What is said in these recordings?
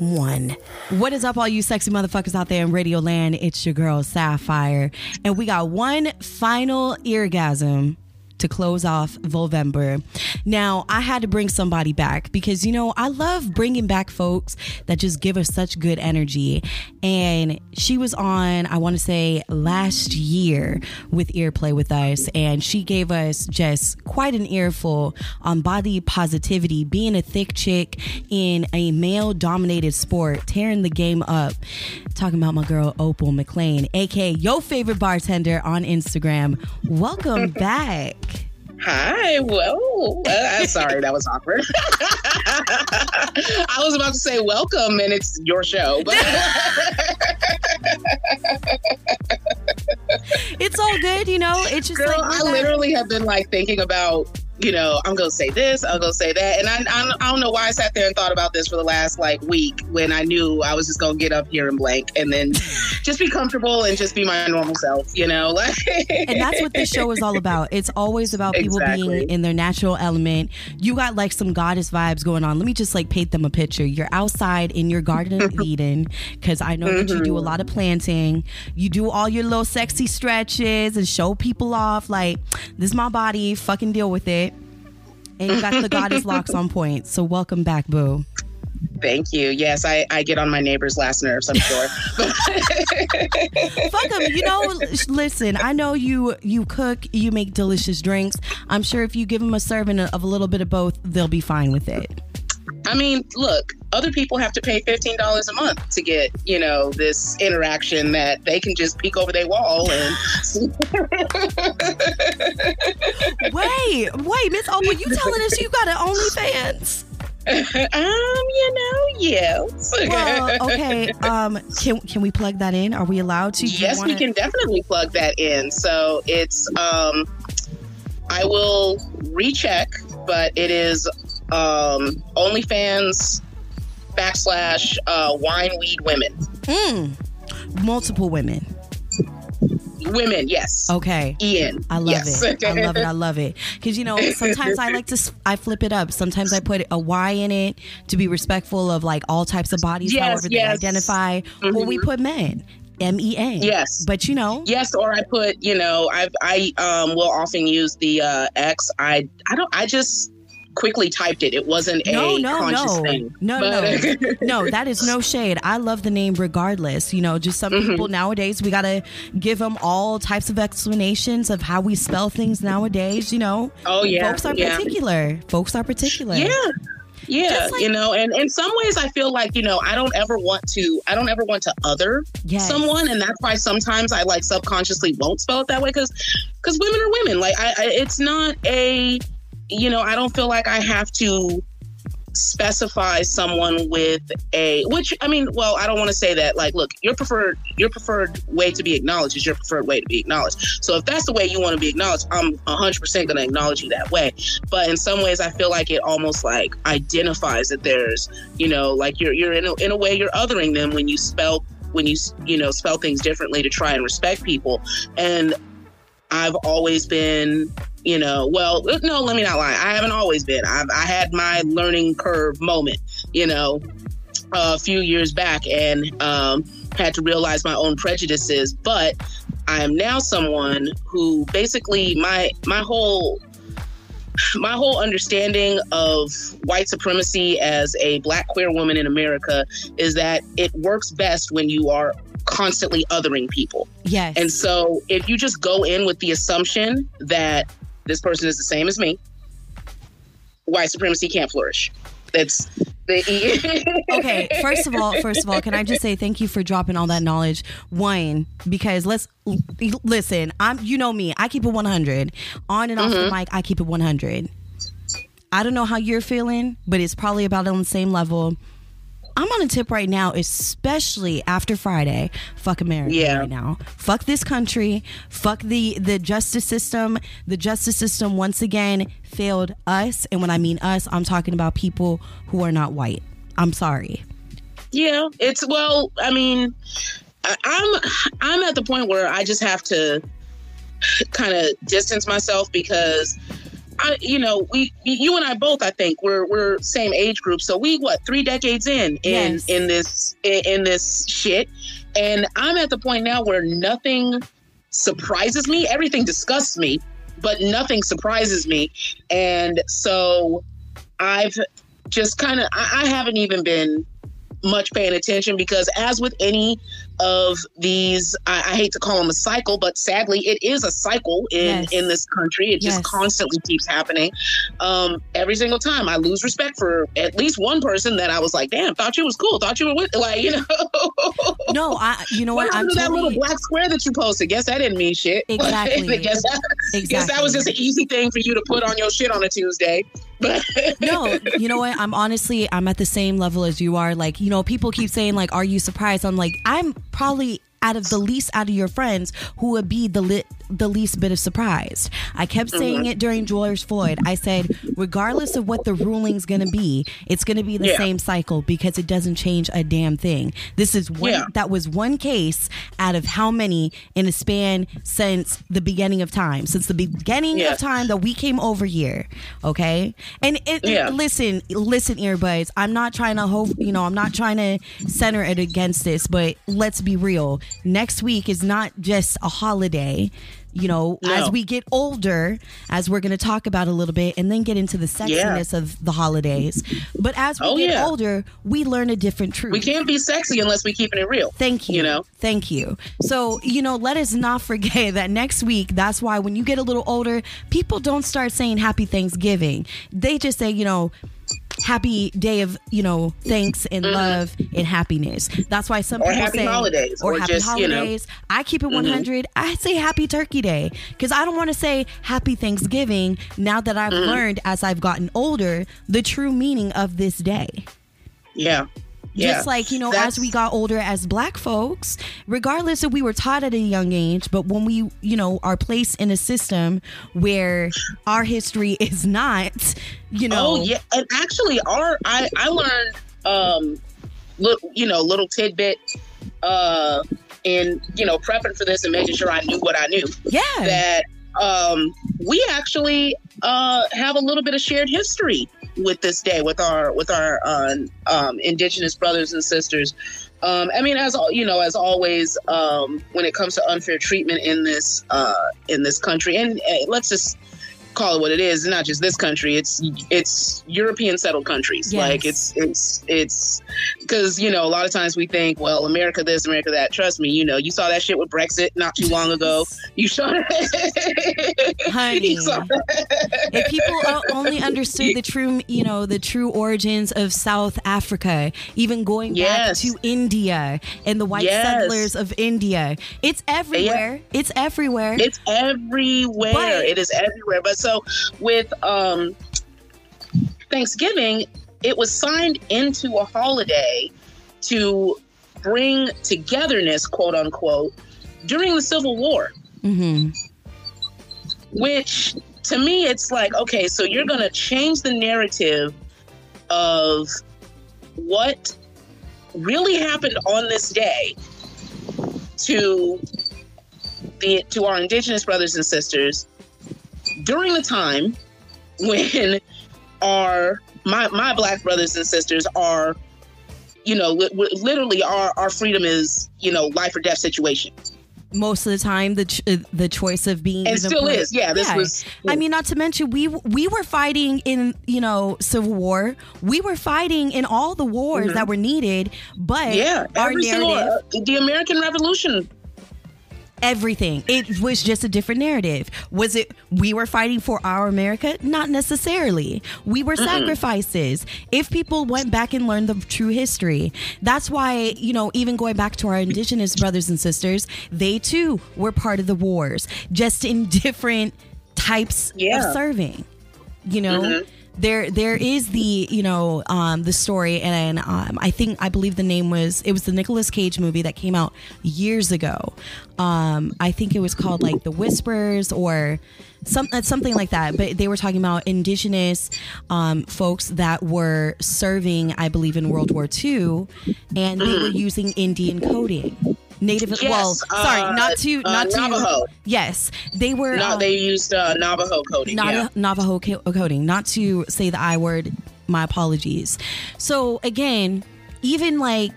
one. What is up, all you sexy motherfuckers out there in Radio Land? It's your girl Sapphire, and we got one final eargasm to close off Volvember. Now, I had to bring somebody back because, you know, I love bringing back folks that just give us such good energy. And she was on, I want to say, last year with Earplay with us, and she gave us just quite an earful on body positivity, being a thick chick in a male dominated sport, tearing the game up. Talking about my girl Opal McClain, aka your favorite bartender on Instagram. Welcome back. Hi. Well, uh, sorry, that was awkward. I was about to say welcome, and it's your show, but it's all good, you know. It's just girl, like I literally have been like thinking about. You know, I'm gonna say this, I'm gonna say that, and I, I I don't know why I sat there and thought about this for the last like week when I knew I was just gonna get up here and blank, and then just be comfortable and just be my normal self. You know, like and that's what this show is all about. It's always about people Exactly. being in their natural element. You got like some goddess vibes going on. Let me just like paint them a picture. You're outside in your garden of Eden because I know that you do a mm-hmm. lot of planting. You do all your little sexy stretches and show people off. Like this is my body. Fucking deal with it. And you got the goddess locks on point. So welcome back, boo. Thank you. Yes, I, I get on my neighbor's last nerves, I'm sure. Fuck them. You know, listen. I know you you cook, you make delicious drinks. I'm sure if you give them a serving of a little bit of both, they'll be fine with it. I mean, look, other people have to pay $15 a month to get, you know, this interaction that they can just peek over their wall and Wait, wait, Miss Opal, you telling us you got an OnlyFans? um, you know, yes. Well, okay. Um, can can we plug that in? Are we allowed to? Yes, we wanna- can definitely plug that in. So it's um I will recheck, but it is um OnlyFans backslash uh wine weed women. Mm. Multiple women. Women, yes. Okay. Ian. I love yes. it. I love it. I love it. Because you know, sometimes I like to I flip it up. Sometimes I put a Y in it to be respectful of like all types of bodies, Yes, however yes. they identify. Or we put men, M E A. Yes. But you know, Yes, or I put, you know, I I um will often use the uh X. I I don't I just quickly typed it. It wasn't no, a no, conscious no, thing. no, But- no, no. That is no shade. I love the name regardless. You know, just some Mm-hmm. people nowadays we gotta give them all types of explanations of how we spell things nowadays. You know, Oh yeah. folks are yeah. particular. Folks are particular. Yeah. Yeah, like- you know, and in some ways I feel like, you know, I don't ever want to I don't ever want to other Yes. someone and that's why sometimes I like subconsciously won't spell it that way cuz cuz women are women. Like I, I it's not a you know, I don't feel like I have to specify someone with a which I mean, well, I don't want to say that like look, your preferred your preferred way to be acknowledged is your preferred way to be acknowledged. So if that's the way you want to be acknowledged, I'm 100% going to acknowledge you that way. But in some ways I feel like it almost like identifies that there's, you know, like you're you're in a, in a way you're othering them when you spell when you you know spell things differently to try and respect people and I've always been, you know, well, no, let me not lie. I haven't always been. I've, I had my learning curve moment, you know, a few years back and um, had to realize my own prejudices. But I am now someone who basically my my whole my whole understanding of white supremacy as a black queer woman in America is that it works best when you are constantly othering people. Yes. And so if you just go in with the assumption that this person is the same as me, white supremacy can't flourish. That's the okay first of all first of all can i just say thank you for dropping all that knowledge? One because let's listen i'm you know me i keep it 100 on and off the mm-hmm. mic i keep it 100 i don't know how you're feeling but it's probably about on the same level I'm on a tip right now, especially after Friday. Fuck America Yeah. right now. Fuck this country. Fuck the the justice system. The justice system once again failed us, and when I mean us, I'm talking about people who are not white. I'm sorry. Yeah, it's well. I mean, I'm I'm at the point where I just have to kind of distance myself because I, you know, we you and I both, I think we're we're same age group. So we what three decades in in Yes. in this in, in this shit, and I'm at the point now where nothing surprises me. Everything disgusts me, but nothing surprises me, and so I've just kind of I, I haven't even been much paying attention because as with any of these I, I hate to call them a cycle but sadly it is a cycle in Yes. in this country it just constantly keeps happening um every single time i lose respect for at least one person that i was like damn thought you was cool thought you were with like you know No, I. You know what what? I'm that little black square that you posted guess that didn't mean shit Exactly. Guess that, guess that was just an easy thing for you to put on your shit on a tuesday but no, you know what? I'm honestly, I'm at the same level as you are. Like, you know, people keep saying, like, are you surprised? I'm like, I'm probably out of the least out of your friends who would be the lit the least bit of surprised. I kept saying mm-hmm. it during George Floyd. I said, regardless of what the ruling's gonna be, it's gonna be the Yeah. same cycle because it doesn't change a damn thing. This is one Yeah. that was one case out of how many in a span since the beginning of time, since the beginning Yeah. of time that we came over here. Okay, and it, listen, listen, earbuds. I'm not trying to hope, you know, I'm not trying to center it against this, but let's be real. Next week is not just a holiday. You know, No. as we get older, as we're going to talk about a little bit, and then get into the sexiness of the holidays. But as we Oh, get yeah. older, we learn a different truth. we can't be sexy unless we keeping it real Thank you. You know? Thank you. So, you know, let us not forget that next week, that's why when you get a little older, people don't start saying happy Thanksgiving. They just say, you know, happy day of, you know, thanks and love and happiness. That's why some Mm-hmm. Or people happy say holidays, or, or happy just, you know. Mm-hmm. holidays. I keep it 100. I say happy turkey day cuz I don't want to say happy Thanksgiving now that I've Mm-hmm. learned as I've gotten older the true meaning of this day. yeah yeah. Just like, you know, That's- as we got older as black folks, regardless if we were taught at a young age, but when we, you know, are placed in a system where our history is not, you know, Oh yeah, and actually, our I I learned um, little you know little tidbit uh in you know prepping for this and making sure I knew what I knew. Yeah, that um we actually uh have a little bit of shared history with this day with our with our uh, um indigenous brothers and sisters. Um, I mean, as you know, as always, um, when it comes to unfair treatment in this uh, in this country, and uh, let's just call it what it is. Not just this country; it's it's European settled countries. Yes. Like it's it's it's because you know a lot of times we think, well, America this, America that. Trust me, you know, you saw that shit with Brexit not too long ago. You saw it, honey. saw if people uh, only understood the true, you know, the true origins of South Africa, even going Yes. back to India and the white Yes. settlers of India, it's everywhere. It's everywhere. It's everywhere. But- it is everywhere. But so with um, Thanksgiving, it was signed into a holiday to bring togetherness, quote unquote, during the Civil War. hmm Which to me, it's like, okay, so you're going to change the narrative of what really happened on this day to the to our indigenous brothers and sisters during the time when our my my black brothers and sisters are you know li- li- literally our our freedom is you know life or death situation most of the time the ch- the choice of being and still is yeah this was I mean, not to mention we we were fighting in you know Civil War. We were fighting in all the wars Mhm. that were needed, but yeah our narrative, single uh, the american revolution everything, it was just a different narrative. Was it we were fighting for our America? Not necessarily. We were sacrifices. If people went back and learned the true history, that's why you know even going back to our indigenous brothers and sisters, they too were part of the wars, just in different types Yeah. of serving. You know, Mhm. There there is the you know um, the story and um, I think I believe the name was it was the Nicolas Cage movie that came out years ago. Um, I think it was called like The Whispers or some uh, something like that. But they were talking about indigenous um, folks that were serving, I believe, in World War II, and they were using Indian coding. Native, Yes, well, sorry, uh, not to, uh, not to. Navajo. Yes, they were. No, um, they used uh, Navajo coding. not yeah. Navajo co- coding, not to say the I word. My apologies. So again, even like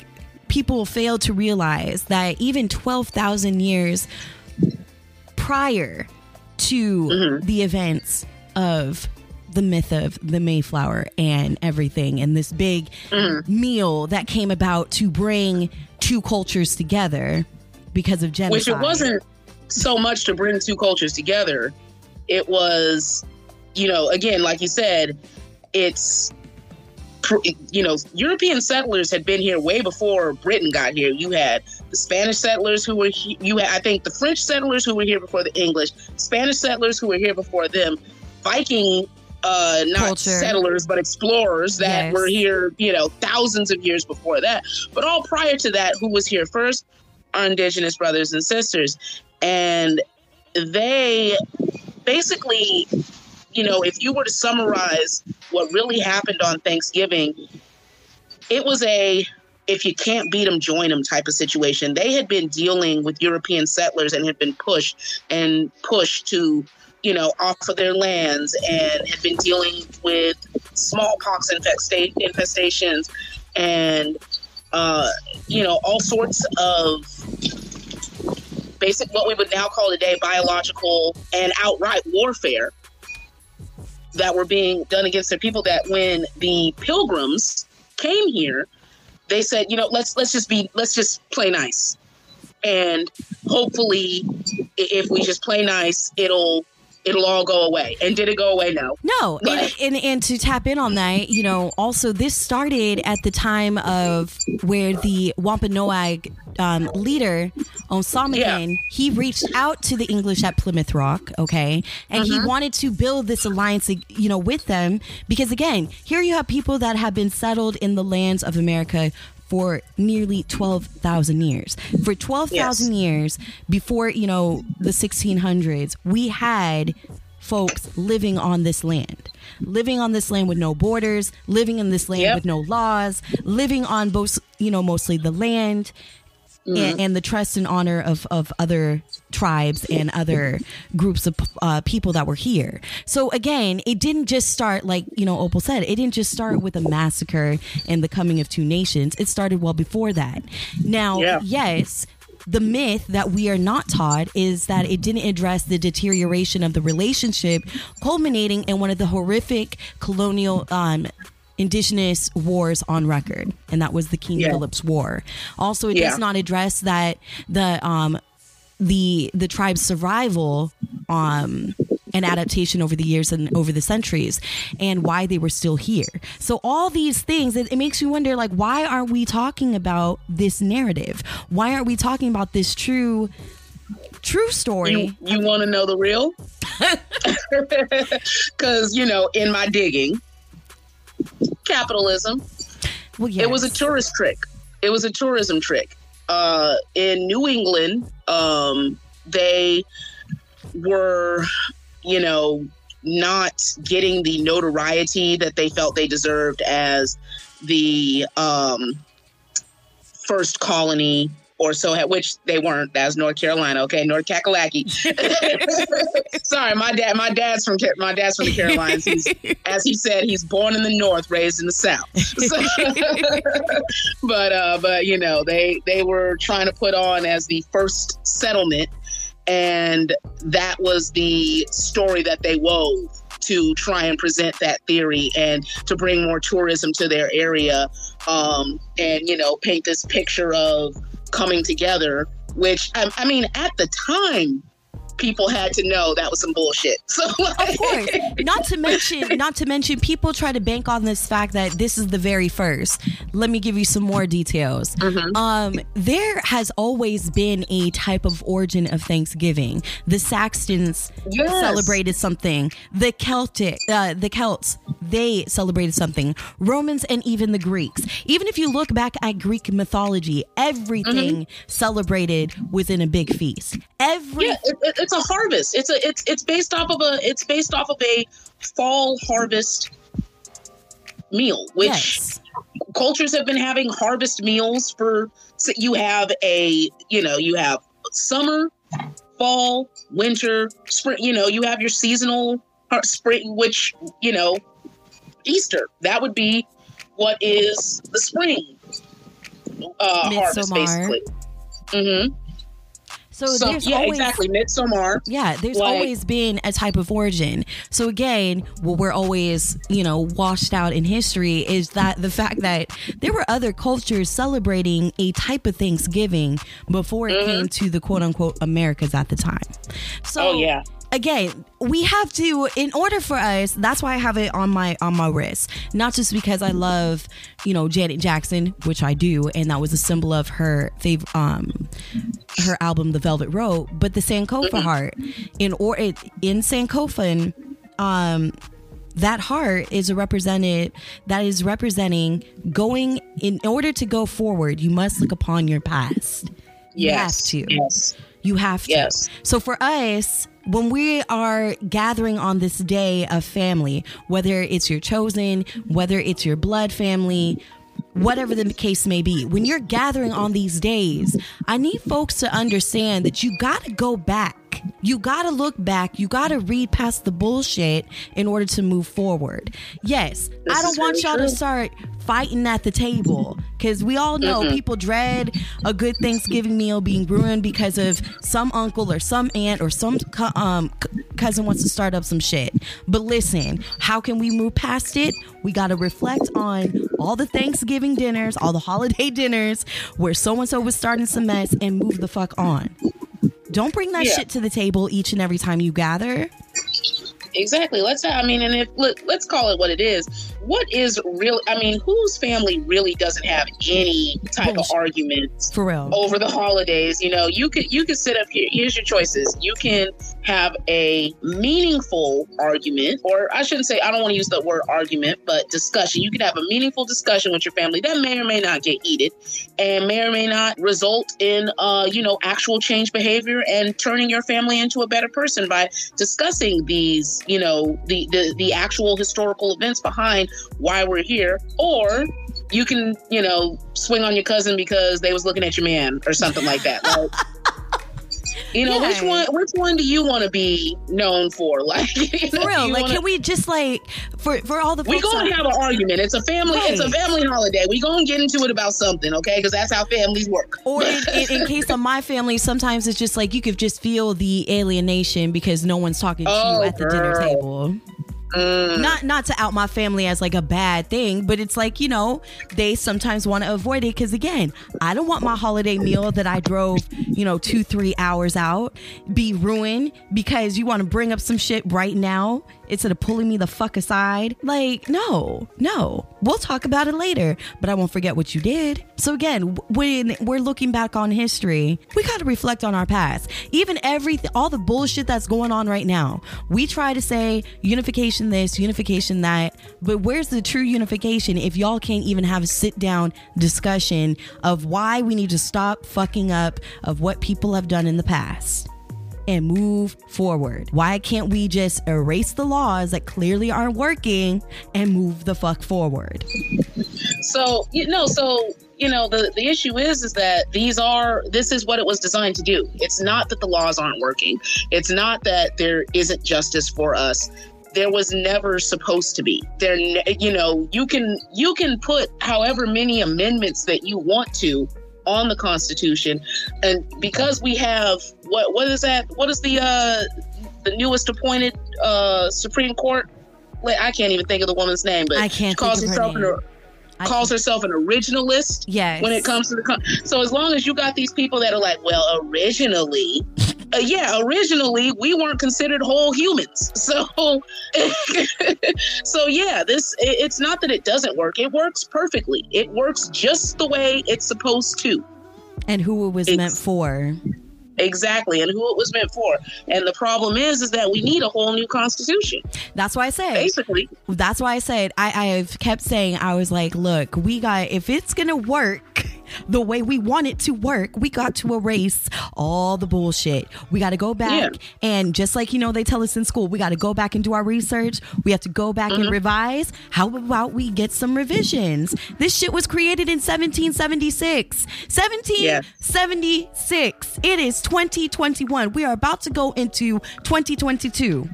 people fail to realize that even twelve thousand years prior to Mm-hmm. the events of the myth of the Mayflower and everything, and this big Mm-hmm. meal that came about to bring two cultures together because of Which it wasn't so much to bring two cultures together. It was, you know, again, like you said, it's, you know, European settlers had been here way before Britain got here. You had the Spanish settlers who were, you had, I think, the French settlers who were here before the English, Spanish settlers who were here before them, Viking, uh, not Culture. settlers, but explorers that Yes. were here, you know, thousands of years before that. But all prior to that, who was here first? Our indigenous brothers and sisters. And they basically, you know, if you were to summarize what really happened on Thanksgiving, it was a if you can't beat them, join them type of situation. They had been dealing with European settlers and had been pushed and pushed to, you know, off of their lands and had been dealing with smallpox infesta- infestations and, uh, you know, all sorts of basic, what we would now call today biological and outright warfare that were being done against their people. That when the pilgrims came here, they said, you know, let's let's just be let's just play nice, and hopefully, if we just play nice, it'll it'll all go away. And did it go away? No. No, and, and and to tap in on that, you know, also this started at the time of where the Wampanoag um, leader Ousamequin he reached out to the English at Plymouth Rock, okay, and he wanted to build this alliance, you know, with them because again, here you have people that have been settled in the lands of America for nearly 12,000 years. For 12,000 years before, you know, the 1600s, we had folks living on this land. Living on this land with no borders, living in this land Yep. with no laws, living on both, you know, mostly the land and, and the trust and honor of, of other tribes and other groups of uh, people that were here. So again, it didn't just start like you know Opal said. It didn't just start with a massacre and the coming of two nations. It started well before that. Now, Yeah. yes. The myth that we are not taught is that it didn't address the deterioration of the relationship, culminating in one of the horrific colonial um, indigenous wars on record, and that was the King Yeah. Philip's War. Also, it Yeah. does not address that the um the the tribe's survival um and adaptation over the years and over the centuries and why they were still here so all these things it, it makes you wonder like why aren't we talking about this narrative why aren't we talking about this true true story You, you want to know the real? Because, you know, in my digging, capitalism, well yes. it was a tourist trick. It was a tourism trick. Uh, in New England, um, they were, you know, not getting the notoriety that they felt they deserved as the um, first colony or so, which they weren't. That's North Carolina. Okay, North Kakalaki. Sorry, my dad. My dad's from my dad's from the Carolinas. He's, as he said, he's born in the North, raised in the South. So- but uh, but you know, they they were trying to put on as the first settlement, and that was the story that they wove to try and present that theory and to bring more tourism to their area, um, and you know, paint this picture of coming together. Which I, I mean, at the time, people had to know that was some bullshit. So like, of course. Not to mention not to mention people try to bank on this fact that this is the very first. Let me give you some more details. Mhm. um there has always been a type of origin of thanksgiving. The saxons Yes. celebrated something. The celtic uh, the celts they celebrated something. Romans and even the greeks. Even if you look back at greek mythology everything celebrated within a big feast. Every yeah, it, it- it's a harvest. It's a it's it's based off of a it's based off of a fall harvest meal, which yes cultures have been having harvest meals for. So you have a you know you have summer, fall, winter, spring. You know you have your seasonal spring, which you know Easter. That would be what is the spring uh, harvest, basically. hmm so, So, there's yeah, always exactly. Midsommar. Yeah, there's Like- always been a type of origin. So again, what we're always, you know, washed out in history is that the fact that there were other cultures celebrating a type of Thanksgiving before it came to the quote unquote Americas at the time. So Mm-hmm. Oh yeah. Again we have to in order for us that's why i have it on my on my wrist not just because i love you know janet jackson which i do and that was a symbol of her favorite um her album the velvet rope but the sankofa heart in or it in sankofa um that heart is a represented that is representing going in order to go forward you must look upon your past yes. you have to Yes. you have to. Yes. So for us, when we are gathering on this day of family, whether it's your chosen, whether it's your blood family, whatever the case may be, when you're gathering on these days, I need folks to understand that you got to go back. You got to look back. You got to read past the bullshit in order to move forward. Yes, This I don't want y'all to start fighting at the table because we all know Mm-hmm. people dread a good Thanksgiving meal being ruined because of some uncle or some aunt or some co- um, c- cousin wants to start up some shit. But listen, how can we move past it? We got to reflect on all the Thanksgiving dinners, all the holiday dinners where so and so was starting some mess and move the fuck on. Don't bring that Yeah. shit to the table each and every time you gather. Exactly. Let's. I mean, and if let, let's call it what it is. What is real? I mean, whose family really doesn't have any type of arguments For real. over the holidays? You know, you could you could sit up here. Here's your choices. You can have a meaningful argument, or I shouldn't say. I don't want to use the word argument, but discussion. You can have a meaningful discussion with your family that may or may not get heated, and may or may not result in, uh, you know, actual change behavior and turning your family into a better person by discussing these, you know, the the, the actual historical events behind why we're here, or you can, you know, swing on your cousin because they was looking at your man or something like that. Like, you know, which one which one do you want to be known for? Like, you know, For real. Like, wanna- can we just like, for, for all the we gonna have an argument. It's a family. It's a family holiday. We gonna get into it about something, okay? Because that's how families work. or in, in, in case of my family, sometimes it's just like you could just feel the alienation because no one's talking to Oh, you at the dinner table. Mm. Not not to out my family as like a bad thing, but it's like you know they sometimes want to avoid it because again, I don't want my holiday meal that I drove you know two three hours out be ruined because you want to bring up some shit right now instead of pulling me the fuck aside. Like no, no, we'll talk about it later, but I won't forget what you did. So again, when we're looking back on history, we got to reflect on our past. Even everything, all the bullshit that's going on right now. We try to say unification this, unification that, but where's the true unification if y'all can't even have a sit down discussion of why we need to stop fucking up of what people have done in the past? And move forward. Why can't we just erase the laws that clearly aren't working and move the fuck forward? So you know, so you know, the the issue is is that these are this is what it was designed to do. It's not that the laws aren't working. It's not that there isn't justice for us. There was never supposed to be. There, you know, you can you can put however many amendments that you want to on the Constitution, and because we have what what is that? What is the uh the newest appointed uh Supreme Court? I can't even think of the woman's name, but I can't she calls of her I calls herself an originalist yes. when it comes to the so as long as you got these people that are like well originally uh, yeah, originally we weren't considered whole humans. So, so yeah, this it, it's not that it doesn't work. It works perfectly. It works just the way it's supposed to. And who it was It's- meant for. Exactly, and who it was meant for. And the problem is, is that we need a whole new constitution. That's why I said Basically, that's why I said I, I've kept saying I was like, look, we got if it's gonna work the way we want it to work, we got to erase all the bullshit. We got to go back Yeah. and just like you know they tell us in school, we got to go back and do our research. We have to go back and mm-hmm. revise. How about we get some revisions? This shit was created in 1776. 1776. It is 2021. We are about to go into 2022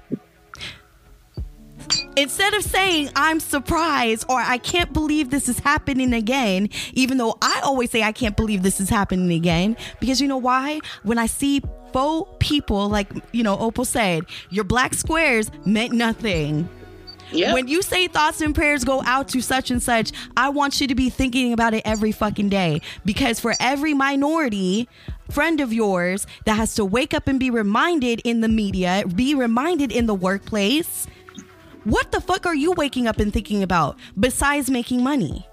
instead of saying I'm surprised or I can't believe this is happening again, even though I always say I can't believe this is happening again, because you know why? When I see faux people, like, you know, Opal said, your black squares meant nothing. yeah. When you say thoughts and prayers go out to such and such, I want you to be thinking about it every fucking day. Because for every minority friend of yours that has to wake up and be reminded in the media, be reminded in the workplace, what the fuck are you waking up and thinking about besides making money?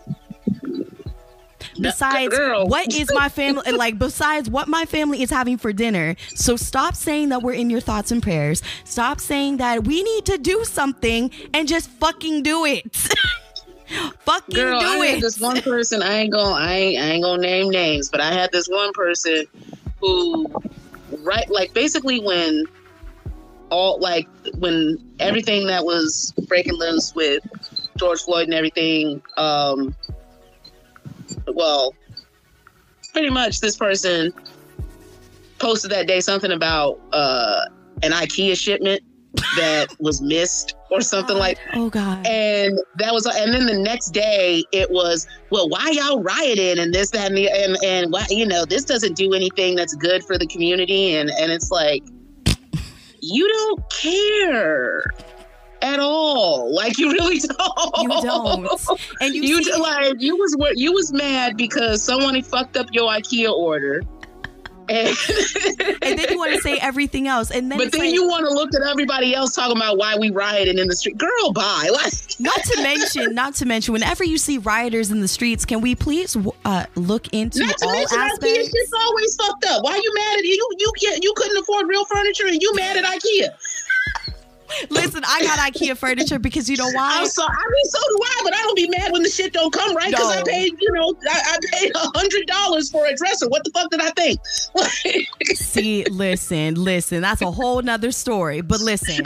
Besides, girl. what is my family like? Besides, what my family is having for dinner. So stop saying that we're in your thoughts and prayers. Stop saying that we need to do something and just fucking do it. fucking Girl, do I had it. this one person. I ain't gonna. I ain't, I ain't gonna name names, but I had this one person who, right, like basically when all like when everything that was breaking loose with George Floyd and everything. Um, well, pretty much this person posted that day something about uh, an IKEA shipment that was missed or something like oh god. and that was and then the next day it was well why y'all rioting and this that and the and, and why you know this doesn't do anything that's good for the community and and it's like you don't care at all. Like you really don't. You don't. And you, you see, like you was you was mad because someone fucked up your ikea order and, and then you want to say everything else, and then but then like- you want to look at everybody else talking about why we rioting in the street girl bye like Not to mention, not to mention, whenever you see rioters in the streets, can we please uh, look into Not all mention IKEA aspects? shit's always fucked up. Why you mad at you? You can't, you couldn't afford real furniture and you mad at IKEA. Listen, I got IKEA furniture because you know why? I'm sorry. I mean, so do I, but I don't be mad when the shit don't come right because I paid, you know, I, I paid a hundred dollars for a dresser. What the fuck did I think? See, listen, listen. That's a whole nother story. But listen,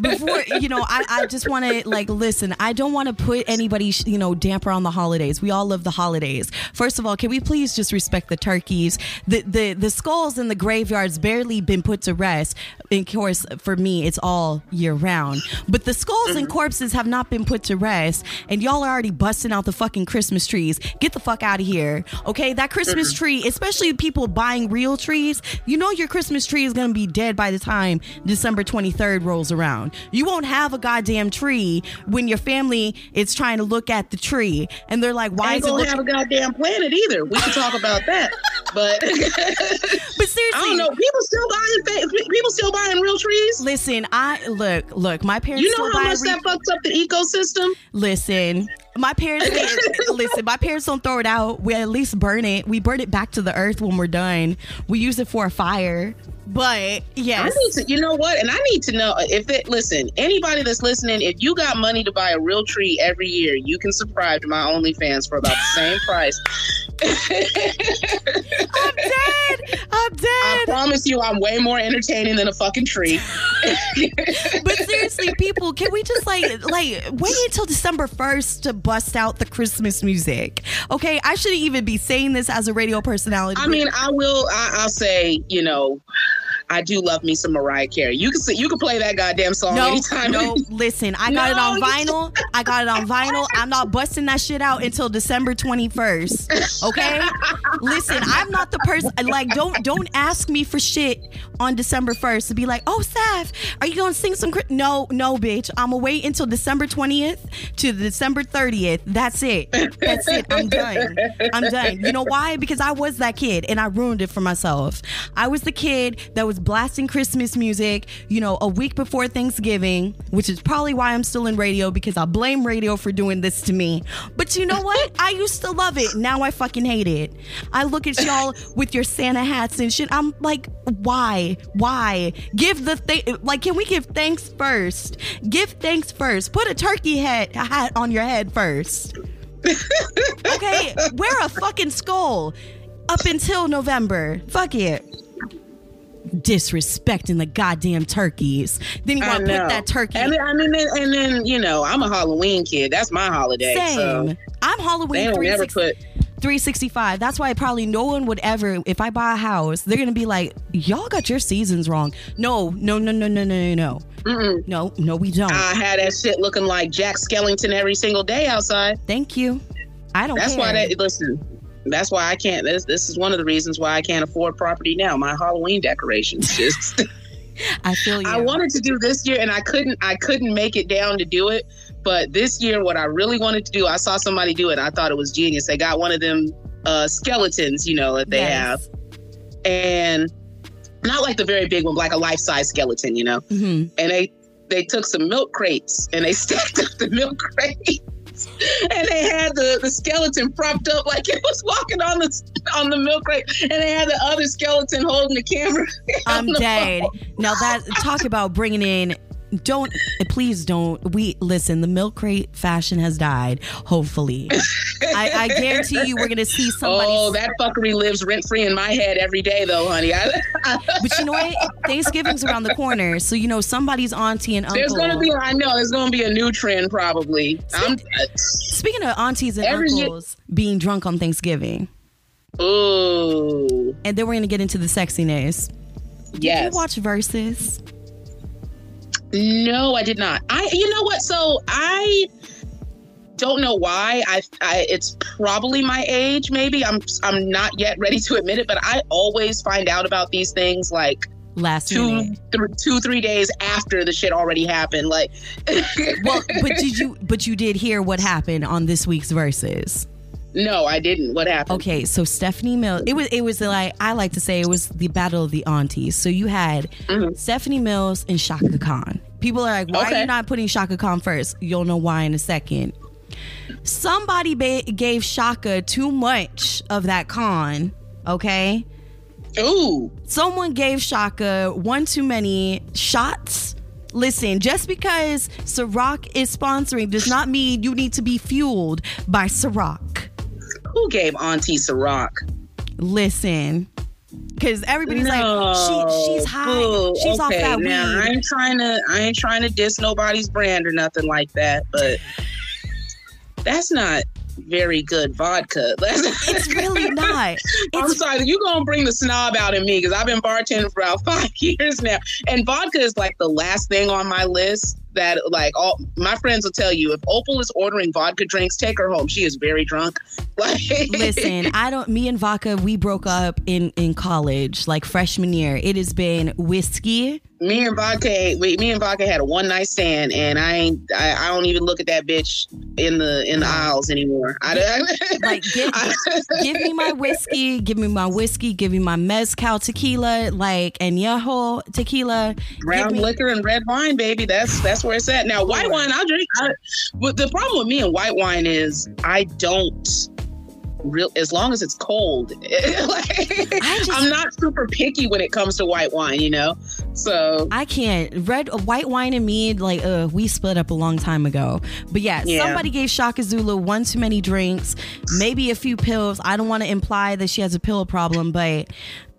before you know, I, I just want to like listen. I don't want to put anybody, you know, damper on the holidays. We all love the holidays. First of all, can we please just respect the turkeys? The the the skulls in the graveyards barely been put to rest. Of course, for me, it's all year round. But the skulls and corpses have not been put to rest, and y'all are already busting out the fucking Christmas trees. Get the fuck out of here, okay? That Christmas tree, especially people buying real trees. You know your Christmas tree is gonna be dead by the time December twenty third rolls around. You won't have a goddamn tree when your family is trying to look at the tree, and they're like, "Why is it?" gonna Look- have a goddamn planet either. We can talk about that, but but seriously, I don't know. People still buying people still buying real trees. Listen, I look, look. My parents You know how much re- that fucks up the ecosystem. Listen, my parents listen. My parents don't throw it out. We at least burn it. We burn it back to the earth when we're done. We use it for a fire. But I yes, need to, you know what? And I need to know if it, listen, anybody that's listening, if you got money to buy a real tree every year, you can subscribe to my OnlyFans for about the same price. I'm dead. I'm dead. I promise you, I'm way more entertaining than a fucking tree. But seriously, people, can we just like like wait until December first to bust out the Christmas music? Okay, I shouldn't even be saying this as a radio personality. I mean, I will, I, I'll say, you know, I do love me some Mariah Carey. You can see, you can play that goddamn song No, anytime. no, listen, I got it on vinyl. I got it on vinyl. I'm not busting that shit out until December 21st. Okay? listen, I'm not the person like don't don't ask me for shit on December 1st to be like, "Oh, Saf, are you going to sing some cri-? No, no, bitch. I'm going to wait until December 20th to December 30th. That's it. That's it. I'm done. I'm done. You know why? Because I was that kid and I ruined it for myself. I was the kid that was blasting Christmas music, you know, a week before Thanksgiving, which is probably why I'm still in radio because I blame radio for doing this to me. But you know what? I used to love it. Now I fucking hate it. I look at y'all with your Santa hats and shit. I'm like, why? Why? Give the thing like can we give thanks first? Give thanks first. Put a turkey head hat on your head first. Okay, wear a fucking skull up until November. Fuck it. Disrespecting the goddamn turkeys. Then you want to put that turkey. And then, I mean, and, then you know, I'm a Halloween kid. That's my holiday. Same. So I'm they Halloween don't never put. 365. That's why probably no one would ever, if I buy a house, they're gonna be like, y'all got your seasons wrong. No, no, no, no, no, no, no, Mm-mm. no, no, we don't. I had that shit looking like Jack Skellington every single day outside. Thank you. I don't That's care. why that listen. That's why I can't. This this is one of the reasons why I can't afford property now. My Halloween decorations just. I feel you. I wanted to do this year and I couldn't I couldn't make it down to do it. But this year what I really wanted to do, I saw somebody do it. I thought it was genius. They got one of them uh skeletons, you know, that they have. And not like the very big one, like a life-size skeleton, you know. Mhm. And they they took some milk crates and they stacked up the milk crates. And they had the, the skeleton propped up like it was walking on the on the milk crate, and they had the other skeleton holding the camera. I'm the dead. phone. Now that talk about bringing in. Don't please don't. We listen. The milk crate fashion has died. Hopefully, I, I guarantee you we're gonna see somebody. Oh, that fuckery lives rent free in my head every day, though, honey. I, But you know what? Thanksgiving's around the corner, so you know somebody's auntie and uncle. there's gonna be, I know, there's gonna be a new trend probably. I'm, Speaking of aunties and Every year- uncles being drunk on Thanksgiving, ooh, and then we're gonna get into the sexiness. Did yes. you watch Verzuz? No, I did not. I, you know what? So I don't know why. I, I, it's probably my age. Maybe I'm, I'm not yet ready to admit it, but I always find out about these things like Last two, th- two, three days after the shit already happened. Like, Well, but did you? But you did hear what happened on this week's Verzuz. No, I didn't. What happened? Okay, so Stephanie Mills. It was. It was like I like to say it was the battle of the aunties. So you had Mhm. Stephanie Mills and Chaka Khan. People are like, why are you not putting Chaka Khan first? You'll know why in a second. Somebody ba- gave Chaka too much of that Khan. Okay, Ooh, someone gave Chaka one too many shots. Listen, just because Ciroc is sponsoring does not mean you need to be fueled by Ciroc. Who gave Auntie Ciroc? Listen, because everybody's no, like, she, she's high, she's off okay. that now, I weed. ain't trying to. I ain't trying to diss nobody's brand or nothing like that, but that's not very good vodka. It's really not. I'm It's sorry, you gonna bring the snob out in me because I've been bartending for about five years now, and vodka is like the last thing on my list. That like all my friends will tell you, if Opal is ordering vodka drinks, take her home. She is very drunk. Like, listen. I don't. Me and Vodka, we broke up in in college, like freshman year. It has been whiskey. Me and vodka, we, me and vodka had a one night stand, and I ain't, I, I don't even look at that bitch in the in the aisles anymore. I, Like, get, I- give me my whiskey, give me my whiskey, give me my mezcal tequila, like and añejo tequila. brown me- liquor and red wine, baby. That's that's where it's at. Now, white wine, I'll drink. I, but the problem with me and white wine is I don't real as long as it's cold. like, just- I'm not super picky when it comes to white wine, you know. So I can't. Red, white wine and me, like, uh, we split up a long time ago. But yeah, Yeah. somebody gave Shaka Zulu one too many drinks, maybe a few pills. I don't want to imply that she has a pill problem, but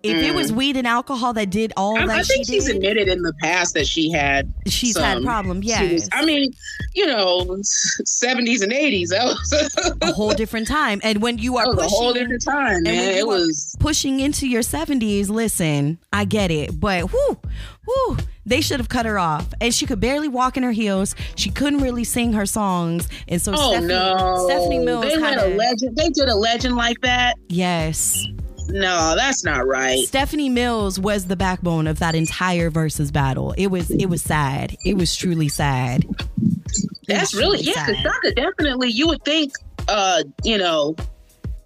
if it was mm. weed and alcohol that did all I, that I think she she's did, admitted in the past that she had. she's had some- problem. she Yes, I mean, you know, seventies and eighties. That was a whole different time. And when you are was a whole pushing, different time, and man. It was pushing into your seventies, listen, I get it, but whoo, whoo, they should have cut her off. And she could barely walk in her heels. She couldn't really sing her songs, and so oh Stephanie, no, Stephanie Mills They had a legend. They did a legend like that. yes. No, that's not right. Stephanie Mills was the backbone of that entire Verzuz battle. It was it was sad. It was truly sad. That's really yeah. Because Chaka definitely, you would think, uh, you know,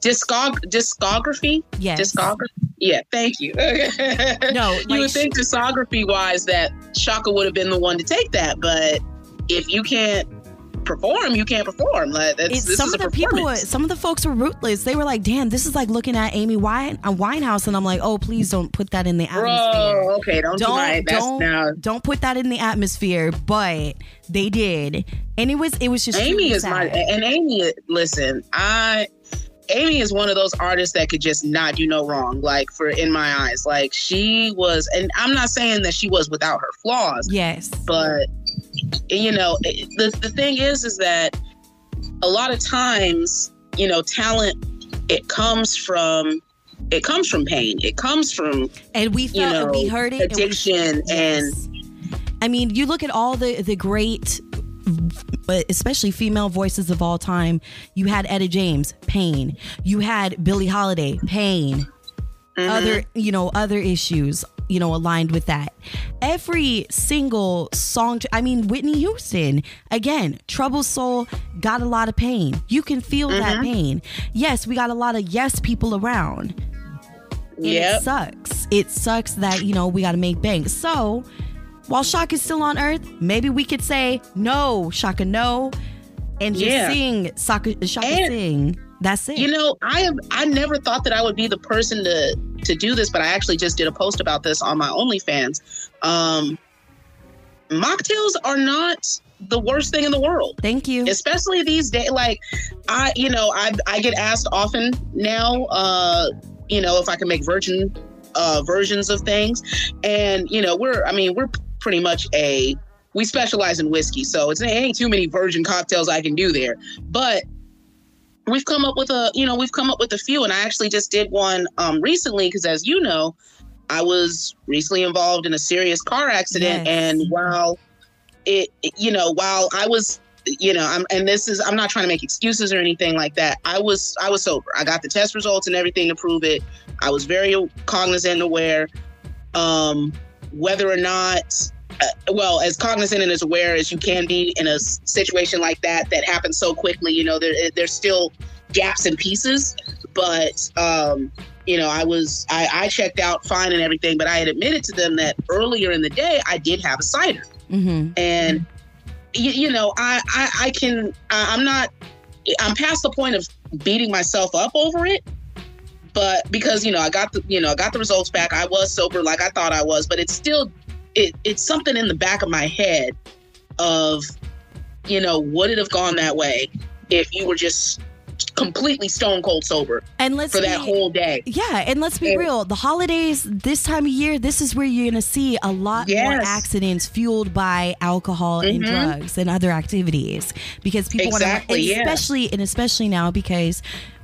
discog discography, Yes. discography. Yeah, thank you. No, you would think discography wise that Chaka would have been the one to take that, but if you can't perform, you can't perform. Like that's some is of the people, some of the folks were ruthless. They were like, "Damn, this is like looking at Amy Wine, uh, Winehouse," and I'm like, "Oh, please don't put that in the atmosphere. Bro, okay, don't, do Don't my, that's don't now. don't put that in the atmosphere." But they did, and it was it was just Amy is my and Amy. Listen, I Amy is one of those artists that could just not do no wrong. Like for in my eyes, like she was, and I'm not saying that she was without her flaws, yes, but you know, the the thing is, is that a lot of times, you know, talent it comes from it comes from pain. It comes from and we you felt know we heard it. and we- addiction and I mean, you look at all the the great, but especially female voices of all time. You had Etta James, pain. You had Billie Holiday, pain. Mhm. Other, you know, other issues, you know, aligned with that. Every single song. I mean, Whitney Houston again, Trouble Soul got a lot of pain. You can feel that mm-hmm. pain. Yes, we got a lot of yes people around. Yep. it sucks. It sucks that, you know, we got to make bank. So, while Chaka is still on Earth, maybe we could say, no, Chaka, no, and just Yeah. sing Chaka, Chaka And- sing. That's it. You know, I have I never thought that I would be the person to to do this, but I actually just did a post about this on my OnlyFans. Um, mocktails are not the worst thing in the world, Thank you. especially these days. Like, I you know I I get asked often now, uh, you know, if I can make virgin uh, versions of things, and you know we're I mean we're pretty much a we specialize in whiskey, so it's it ain't too many virgin cocktails I can do there, but we've come up with a you know we've come up with a few and i actually just did one um recently because as you know i was recently involved in a serious car accident Yes. and while it you know while i was you know i'm and this is i'm not trying to make excuses or anything like that. I was i was sober. I got the test results and everything to prove it. I was very cognizant and aware um whether or not uh, well, as cognizant and as aware as you can be in a situation like that that happens so quickly, you know, there, there's still gaps and pieces. But, um, you know, I was, I, I checked out fine and everything, but I had admitted to them that earlier in the day I did have a cider. hmm And, you, you know, I, I, I can, I, I'm not, I'm past the point of beating myself up over it. But because, you know, I got the, you know, I got the results back. I was sober like I thought I was, but it's still, it, it's something in the back of my head of, you know, would it have gone that way if you were just completely stone cold sober And let's for that be- whole day? Yeah, and let's be And- real. The holidays, this time of year, this is where you're going to see a lot more accidents fueled by alcohol and Mhm. drugs and other activities because people Exactly, want to, yeah. especially and especially now because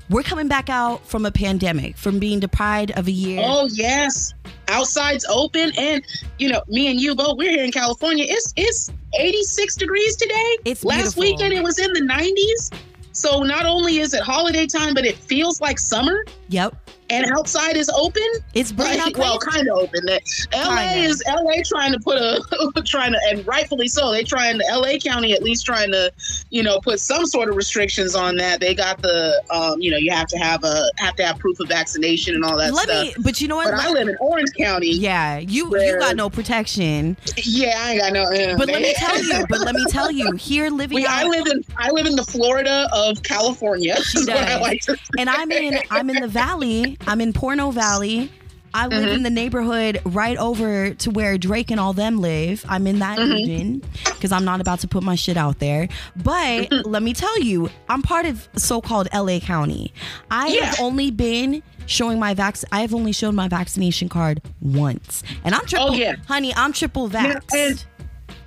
we're coming back out from a pandemic, from being deprived of a year. Oh yes, outside's open, and you know, me and you both. We're here in California. It's it's 86 degrees today. It's last beautiful. weekend it was in the 90s. So not only is it holiday time, but it feels like summer, Yep, and outside is open. it's bright Like, well, kind of open. That LA Kinda. is LA trying to put a trying to, and rightfully so. They trying to LA County at least trying to, you know, put some sort of restrictions on that. They got the, um, you know, you have to have a have to have proof of vaccination and all that Let stuff. me, but you know what? but I live in Orange County. yeah, you you got no protection. Yeah, I ain't got no. uh, But let me tell you, but let me tell you, here living We, out, I live in I live in the Florida of California. I like and I'm in I'm in the valley. I'm in Porno Valley. I live Mm-hmm. in the neighborhood right over to where Drake and all them live. I'm in that Mm-hmm. region because I'm not about to put my shit out there. But let me tell you, I'm part of so-called LA County. I have only been showing my vax. I've only shown my vaccination card once, and I'm triple. Oh, yeah. honey, I'm triple Yeah, vaxxed. and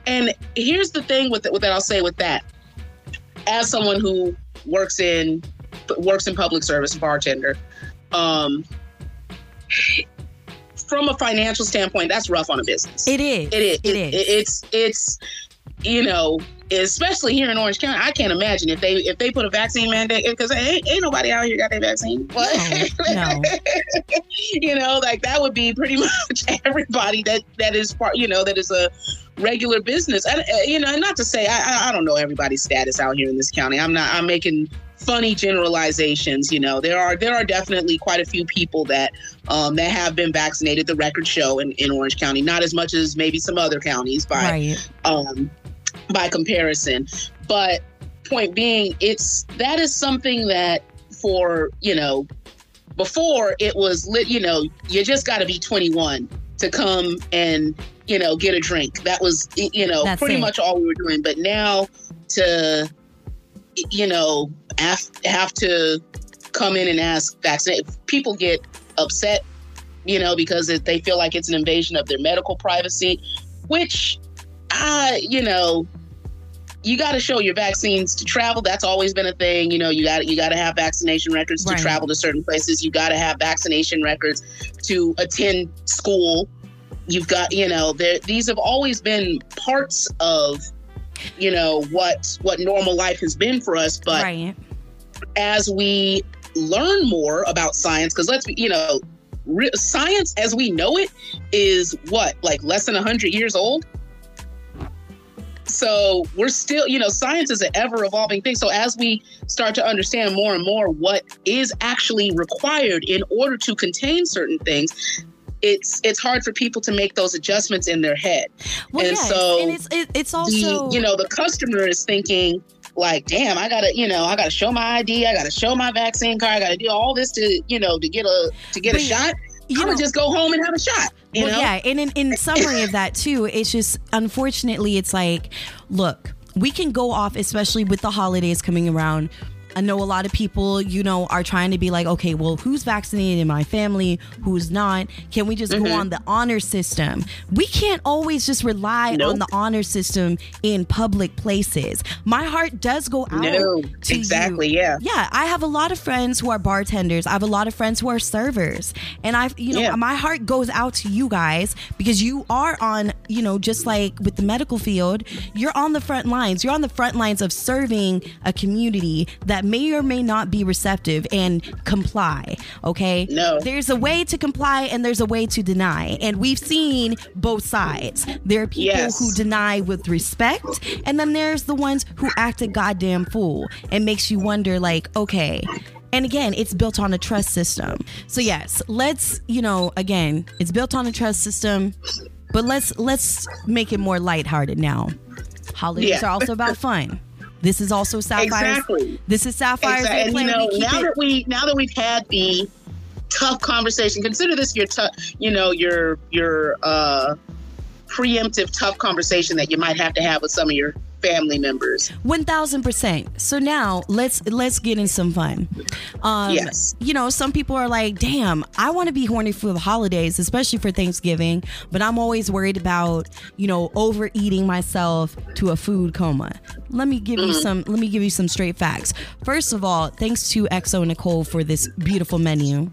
and here's the thing with, with that I'll say with that. As someone who works in works in public service, bartender, um, from a financial standpoint, that's rough on a business. it is. It is. It is. it's it's you know, especially here in Orange County, I can't imagine if they if they put a vaccine mandate because ain't, ain't nobody out here got their vaccine. What? no. you know, like that would be pretty much everybody that that is part. You know, that is a regular business. And uh, you know, not to say I I- I don't know everybody's status out here in this county. I'm not. I'm making funny generalizations. You know, there are there are definitely quite a few people that um, that have been vaccinated. The records show in, in Orange County, not as much as maybe some other counties by right. um, by comparison. But point being, it's that is something that for you know before it was lit. You know, you just got to be 21 to come and you know get a drink. That was you know That's pretty it. much all we were doing. But now to you know have, have to come in and ask vaccinate people get upset you know because it, they feel like it's an invasion of their medical privacy which I, you know, you got to show your vaccines to travel. That's always been a thing. You know, you got you got to have vaccination records to Right. travel to certain places. You got to have vaccination records to attend school. You've got, you know, there these have always been parts of, you know, what what normal life has been for us. But right. as we learn more about science, because let's be, you know, re- science as we know it is what, like less than 100 years old? So we're still, you know, science is an ever evolving thing. So as we start to understand more and more what is actually required in order to contain certain things, it's it's hard for people to make those adjustments in their head. Well, and yes, so and it's it, it's also the you know the customer is thinking like damn i gotta you know i gotta show my id i gotta show my vaccine card i gotta do all this to you know to get a to get But, a shot you i'm know, just go home and have a shot you well, know yeah, and in, in summary of that too, it's just unfortunately, it's like, look, we can go off, especially with the holidays coming around. I know a lot of people, you know, are trying to be like, okay, well, who's vaccinated in my family, who's not? Can we just Mm-hmm. go on the honor system? We can't always just rely Nope. on the honor system in public places. My heart does go out no to you. exactly yeah Yeah, I have a lot of friends who are bartenders. I have a lot of friends who are servers. And I've, you know, Yeah. my heart goes out to you guys because you are on, you know, just like with the medical field, you're on the front lines. You're on the front lines of serving a community that may or may not be receptive and comply. Okay. No. There's a way to comply and there's a way to deny. And we've seen both sides. There are people Yes. who deny with respect, and then there's the ones who act a goddamn fool and makes you wonder, like, okay. And again, it's built on a trust system. So yes, let's, you know, again, it's built on a trust system, but let's let's make it more lighthearted now. Holidays Yeah. are also about fun. This is also Sapphire's. Exactly. This is Sapphire's. Exactly. And you know, now it- that we now that we've had the tough conversation, consider this your tough, you know, your your uh preemptive tough conversation that you might have to have with some of your family members. One thousand percent. So now let's let's get in some fun. Um, Yes. You know, some people are like, "Damn, I want to be horny for the holidays, especially for Thanksgiving, but I'm always worried about you know overeating myself to a food coma." Let me give you some. Let me give you some straight facts. First of all, thanks to xoNecole for this beautiful menu.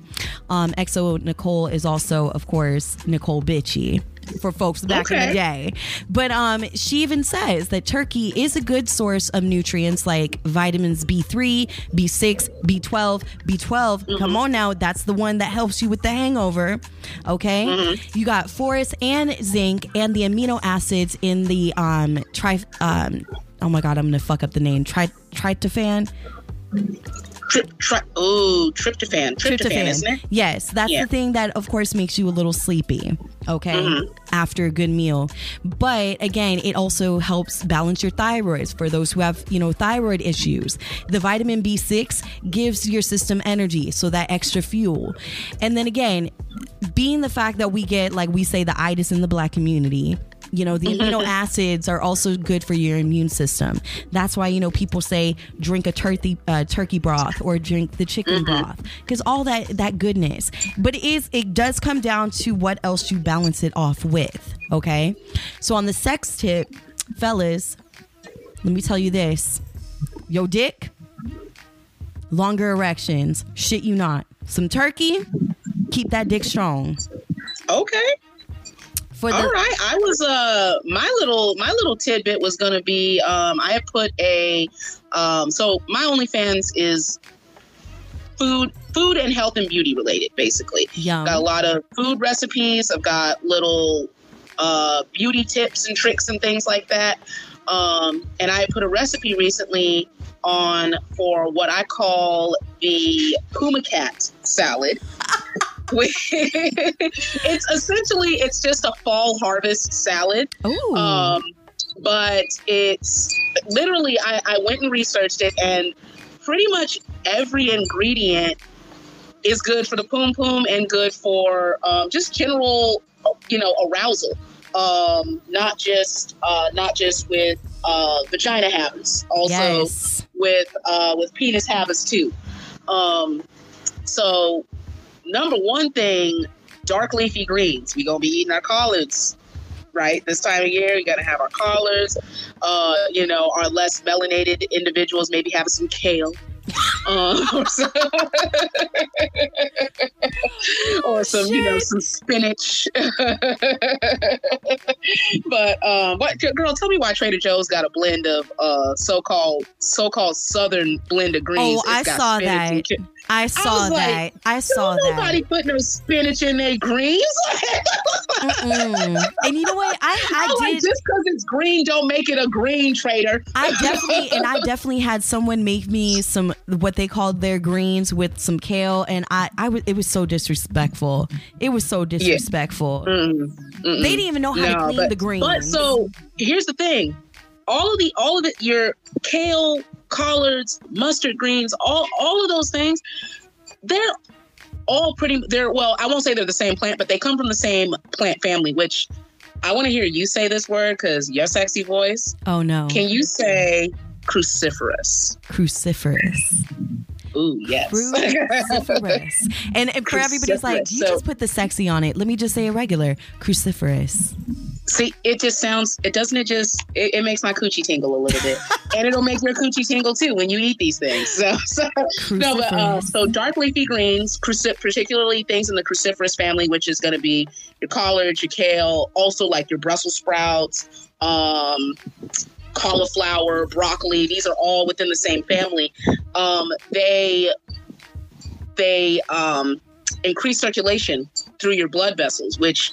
Um, xoNecole is also, of course, Necole Bitchie for folks back in the day. But um, she even says that turkey is a good source of nutrients like vitamins B3, B6, B12, B12. Come on now, that's the one that helps you with the hangover. Okay, you got phosphorus and zinc and the amino acids in the um tri um. Oh my god, I'm gonna fuck up the name. Tri tryptophan. Trip, tri- ooh, tryptophan, tryptophan, isn't it? Yes, that's Yeah. the thing that, of course, makes you a little sleepy. Okay, mm-hmm. after a good meal, but again, it also helps balance your thyroids for those who have, you know, thyroid issues. The vitamin B6 gives your system energy, so that extra fuel. And then again, being the fact that we get, like we say, the itis in the black community. You know, the amino acids are also good for your immune system. That's why you know people say drink a turkey uh, turkey broth or drink the chicken broth because all that that goodness. But it is it does come down to what else you balance it off with. Okay, so on the sex tip, fellas, let me tell you this: yo, dick, longer erections, shit you not. Some turkey, keep that dick strong. Okay. For the All right. I was uh my little my little tidbit was gonna be um I have put a um so my OnlyFans is food food and health and beauty related basically. yum. Got a lot of food recipes. I've got little uh beauty tips and tricks and things like that. Um and I put a recipe recently on for what I call the Puma Cat salad. it's essentially it's just a fall harvest salad Ooh. um, but it's literally I, I went and researched it and pretty much every ingredient is good for the poom poom and good for um, just general you know arousal um, not just uh, not just with uh, vagina habits also yes. with uh, with penis habits too. Um, so number one thing, dark leafy greens. We gonna be eating our collards, right? This time of year, we gotta have our collards. Uh, you know, our less melanated individuals maybe having some kale. Um, or some, or some you know, some spinach. but um, what girl? Tell me why Trader Joe's got a blend of uh so-called so-called Southern blend of greens. Oh, I got saw that. I saw was that. like, I saw nobody that. put no spinach in their greens. And you know what? I I like, did. just because it's green, don't make it a green trader. I definitely and I definitely had someone make me some what they called their greens with some kale, and I I was it was so disrespectful. It was so disrespectful. Mm, mm-mm. They didn't even know how to clean but- the greens. But so here's the thing: all of the, all of it, your kale, collards, mustard greens, all all of those things, they're all pretty. They're well, I won't say they're the same plant, but they come from the same plant family. Which I want to hear you say this word because your sexy voice. oh no, Can you say cruciferous? cruciferous. Ooh, yes. Cruciferous. and, and for everybody's like, you So- just put the sexy on it. Let me just say it regular. Cruciferous. See, it just sounds. It doesn't. It just. It, it makes my coochie tingle a little bit, and it'll make your coochie tingle too when you eat these things. So, so no, but uh, so dark leafy greens, cruci- particularly things in the cruciferous family, which is going to be your collards, your kale, also like your Brussels sprouts, um, cauliflower, broccoli. These are all within the same family. Um, they they um, increase circulation through your blood vessels, which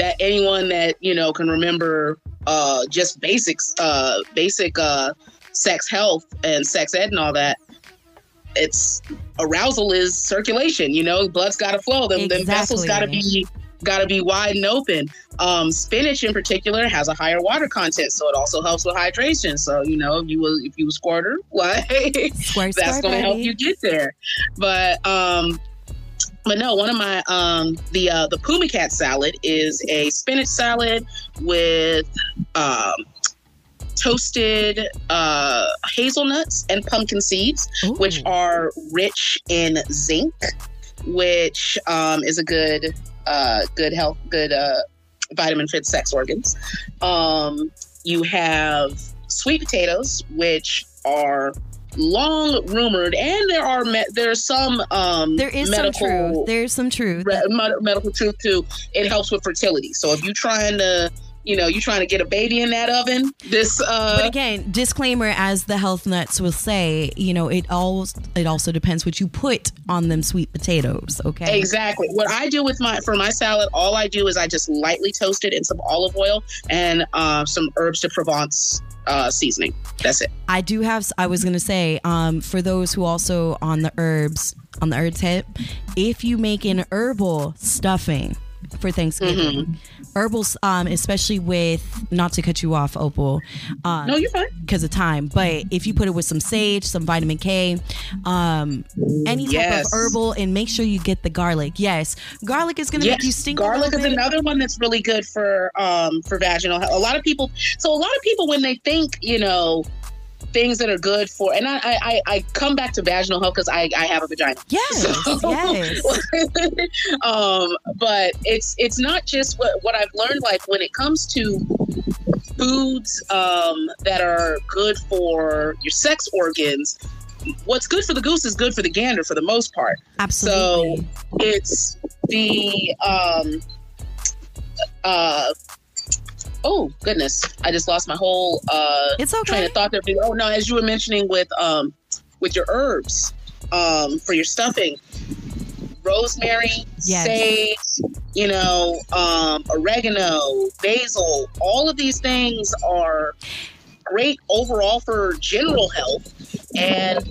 that anyone that you know can remember uh, just basics, uh, basic uh, sex health and sex ed and all that. It's arousal is circulation. You know, blood's got to flow. Them, them vessels got to be got to be wide and open. Um, spinach in particular has a higher water content, so it also helps with hydration. So you know, if you will, if you squirter, Squirt, that's going to help you get there. But um, but no, one of my um the uh, the Puma Cat salad is a spinach salad with um toasted uh hazelnuts and pumpkin seeds which are rich in zinc, which um, is a good, uh, good health, good uh, vitamin for the sex organs. Um, you have sweet potatoes, which are long rumored, and there are me- there's some um, There is medical some truth. There's some truth. re- med- medical truth too. It helps with fertility. So if you're trying to, you know, you're trying to get a baby in that oven, this uh, but again, disclaimer as the health nuts will say, you know, it all it also depends what you put on them sweet potatoes, okay? Exactly. What I do with my for my salad, all I do is I just lightly toast it in some olive oil and uh, some herbes de Provence uh, seasoning. That's it. I do have I was to say um for those who also on the herbs on the herbs tip, if you make an herbal stuffing for Thanksgiving. Mm-hmm. Herbals, um, especially with not to cut you off, Opal. Um, No, you're fine. because of time. But if you put it with some sage, some vitamin K, um, any type Yes. of herbal, and make sure you get the garlic. Yes, garlic is going to Yes, make you stink. garlic is another one that's really good for um for vaginal health. A lot of people, so a lot of people when they think you know things that are good for, and I I, I- come back to vaginal health because I I have a vagina. Yes, So- yes. um, but it's it's not just what what I've learned. Like when it comes to foods um, that are good for your sex organs, what's good for the goose is good for the gander for the most part. Absolutely. So it's the um, uh. Oh goodness! I just lost my whole uh, it's okay. train of thought there. Oh no, as you were mentioning with um with your herbs um for your stuffing, rosemary, Yes. sage, you know, um oregano, basil, all of these things are great overall for general health. And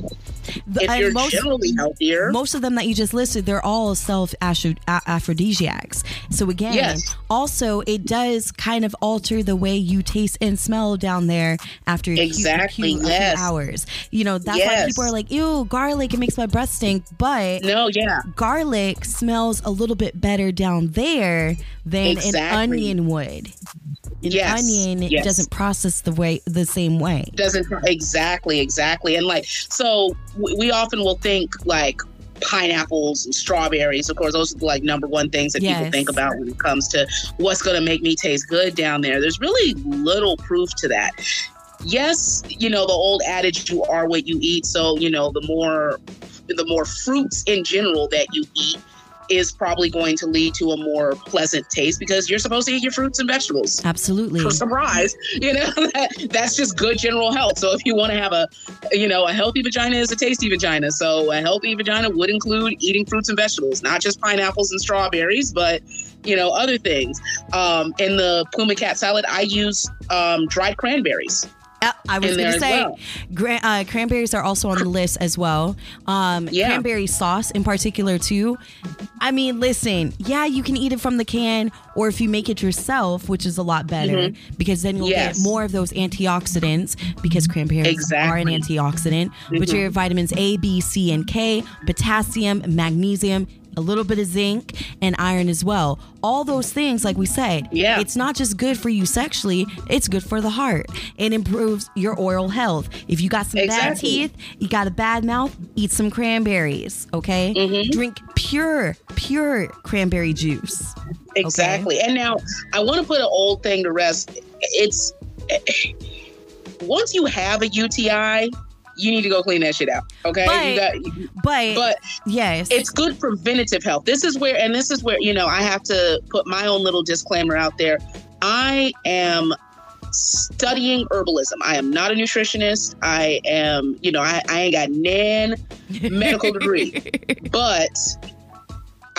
if you're most, generally healthier, most of them that you just listed, they're all self aphrodisiacs. So again, Yes. also it does kind of alter the way you taste and smell down there after a few- a Exactly, few, a few hours. You know, that's why people are like, "Ew, garlic! It makes my breath stink." But no, yeah, garlic smells a little bit better down there than an onion would. An Yes, onion yes. doesn't process the way the same way. doesn't exactly exactly. And like so we, often will think like pineapples and strawberries. Of course those are like number one things that people think about when it comes to what's going to make me taste good down there. There's really little proof to that. Yes you know the old adage you are what you eat. So you know the more the more fruits in general that you eat is probably going to lead to a more pleasant taste because you're supposed to eat your fruits and vegetables. Absolutely. for surprise you know that, that's just good general health. So if you want to have a you know a healthy vagina is a tasty vagina. So a healthy vagina would include eating fruits and vegetables not just pineapples and strawberries but you know other things. Um in the puma cat salad i use um dried cranberries Uh, I was going to say, well. uh, cranberries are also on the list as well. Um, Yeah. Cranberry sauce in particular, too. I mean, listen, yeah, you can eat it from the can, or if you make it yourself, which is a lot better because then you'll Mm-hmm. Yes. get more of those antioxidants because cranberries are an antioxidant, which Mhm. are your vitamins A, B, C, and K, potassium, magnesium. A little bit of zinc and iron as well. All those things, like we said, Yeah. it's not just good for you sexually, it's good for the heart. It improves your oral health. If you got some bad teeth, you got a bad mouth, eat some cranberries, okay? Mm-hmm. Drink pure, pure cranberry juice. Exactly. And now I want to put an old thing to rest. It's once you have a UTI, you need to go clean that shit out. Okay. you got, But, but yes, it's good preventative health. This is where, and this is where, you know, I have to put my own little disclaimer out there. I am studying herbalism. I am not a nutritionist. I am, you know, I, I ain't got nan medical degree, but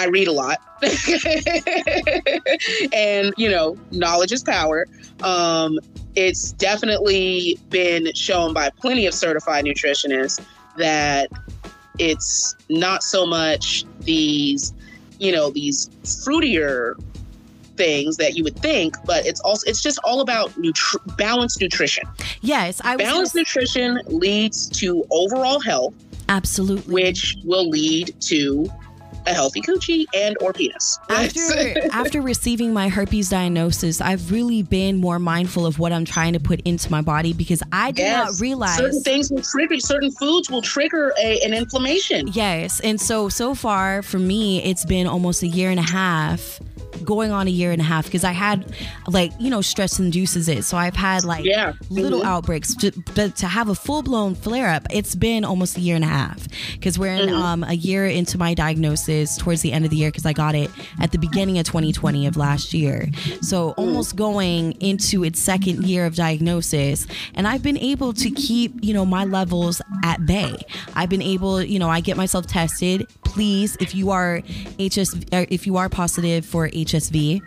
I read a lot. and, you know, knowledge is power. Um, it's definitely been shown by plenty of certified nutritionists that it's not so much these, you know, these fruitier things that you would think, but it's also it's just all about nutri- balanced nutrition. yes, I was gonna Balanced nutrition leads to overall health, absolutely. which will lead to a healthy coochie and or penis. after after receiving my herpes diagnosis, I've really been more mindful of what I'm trying to put into my body because I did Yes. not realize certain things will trigger certain foods will trigger a, an inflammation. Yes. And so, so far for me, it's been almost a year and a half, going on a year and a half, because I had like, you know, stress induces it. So I've had like Yeah. little Mhm. outbreaks, but to have a full blown flare up, it's been almost a year and a half because we're in Mhm. um, a year into my diagnosis towards the end of the year because I got it at the beginning of 2020 of last year. So almost going into its second year of diagnosis. And I've been able to keep, you know, my levels at bay. I've been able, you know, I get myself tested. Please, if you are HS, if you are positive for HSV,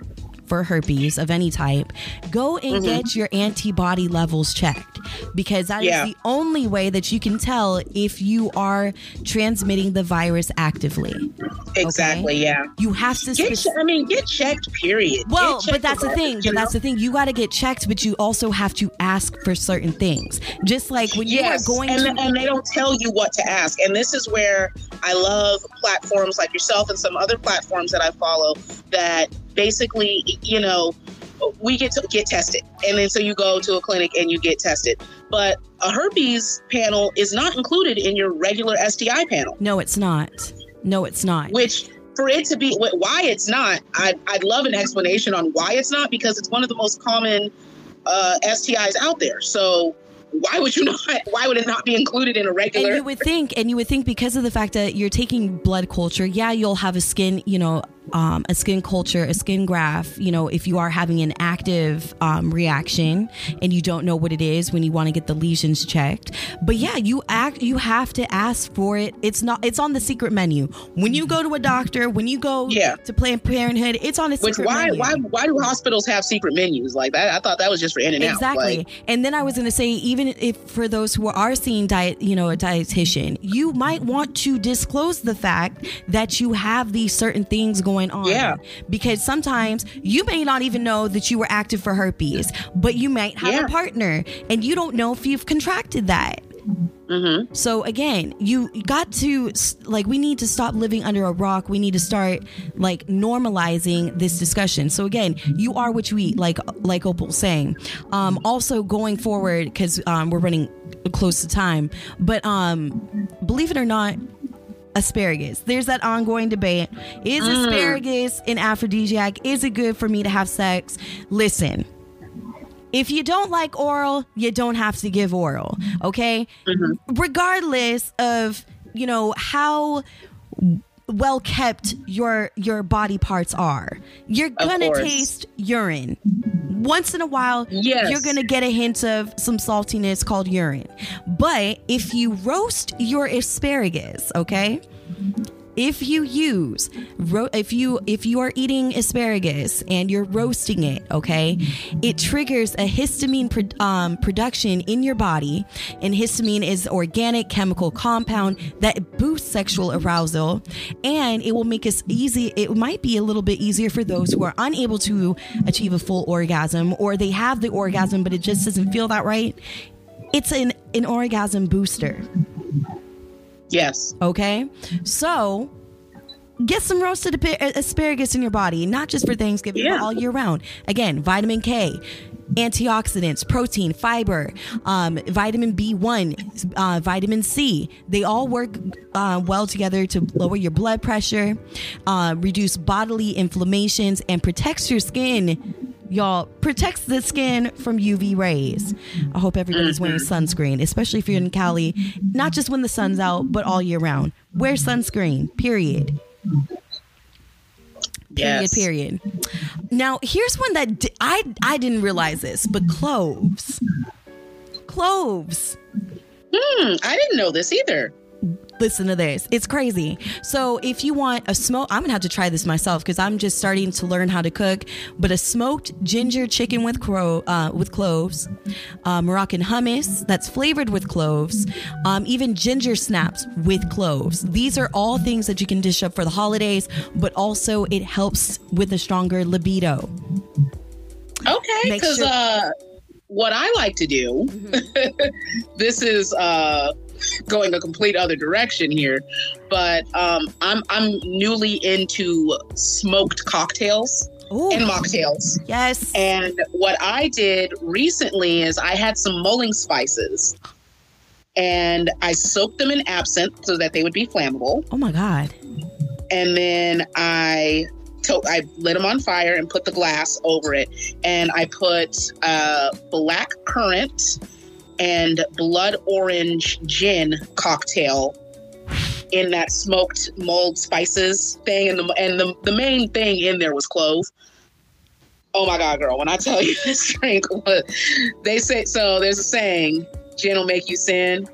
for herpes of any type, go and mm-hmm. get your antibody levels checked because that is Yeah. the only way that you can tell if you are transmitting the virus actively. Exactly. Yeah. You have to. Get. che- I mean, get checked. Period. well, checked but that's the thing. But that's the thing. You got to get checked, but you also have to ask for certain things. Just like when you are going and, to. and they don't tell you what to ask. And this is where I love platforms like yourself and some other platforms that I follow that basically, you know, we get to get tested. And then so you go to a clinic and you get tested. But a herpes panel is not included in your regular STI panel, no, it's not. No, it's not. which for it to be why it's not, I'd, I'd love an explanation on why it's not because it's one of the most common uh, STIs out there. So why would you not? Why would it not be included in a And regular? you would think, and you would think because of the fact that you're taking blood culture, yeah, you'll have a skin, you know, um, a skin culture, a skin graft, you know, if you are having an active um, reaction and you don't know what it is when you want to get the lesions checked. But yeah, you act, you have to ask for it. It's not, it's on the secret menu. When you go to a doctor, when you go Yeah. to Planned Parenthood, it's on a Which secret why menu. why why do hospitals have secret menus like that? I thought that was just for in and Exactly. out. Like, and then I was going to say, even if for those who are seeing diet, you know, a dietitian, you might want to disclose the fact that you have these certain things going on. Yeah. Because sometimes you may not even know that you were active for herpes, but you might have Yeah. a partner and you don't know if you've contracted that. mhm. So again, you got to like we need to stop living under a rock. We need to start like normalizing this discussion. So again, you are what you eat, like like Opal's saying. Um, also going forward because um, we're running close to time, but um, believe it or not. Asparagus. There's that ongoing debate. Is mm. asparagus an aphrodisiac? Is it good for me to have sex? Listen, if you don't like oral, you don't have to give oral, okay? Mm-hmm. Regardless of, you know, how well kept your your body parts are. You're to taste urine. Once in a while, Yes. you're to get a hint of some saltiness called urine. But if you roast your asparagus, okay? If you use ro- if you if you are eating asparagus and you're roasting it okay it triggers a histamine pro- um, production in your body and histamine is organic chemical compound that boosts sexual arousal and it will make us easy it might be a little bit easier for those who are unable to achieve a full orgasm or they have the orgasm but it just doesn't feel that right. It's an an orgasm booster yes, Okay. So get some roasted asparagus in your body, not just for Thanksgiving, Yeah. but all year round. Again, vitamin K, antioxidants, protein, fiber, um, vitamin B1, uh, vitamin C. They all work uh, well together to lower your blood pressure, uh, reduce bodily inflammations, and protects your skin. Y'all protects the skin from UV rays. I hope everybody's wearing sunscreen, especially if you're in Cali, not just when the sun's out, but all year round. Wear sunscreen, period. Period, yes. period. Now, here's one that di- I I didn't realize this, but cloves. Cloves. Hmm, I didn't know this either. Listen to this. It's crazy. So, if you want a smoke, I'm gonna have to try this myself because I'm just starting to learn how to cook. But a smoked ginger chicken with crow uh, with cloves, uh, Moroccan hummus that's flavored with cloves, um, even ginger snaps with cloves. These are all things that you can dish up for the holidays, but also it helps with a stronger libido. Okay, because sure- uh, what I like to do, this is uh, going a complete other direction here, but um, I'm I'm newly into smoked cocktails Ooh, and mocktails. yes. And what I did recently is I had some mulling spices and I soaked them in absinthe so that they would be flammable. Oh my God. And then I to- I lit them on fire and put the glass over it. And I put uh, black currant and blood orange gin cocktail in that smoked mulled spices thing. And the, and the, the main thing in there was clove. Oh my God, girl, when I tell you this drink was, they say, so there's a saying, gin will make you sin.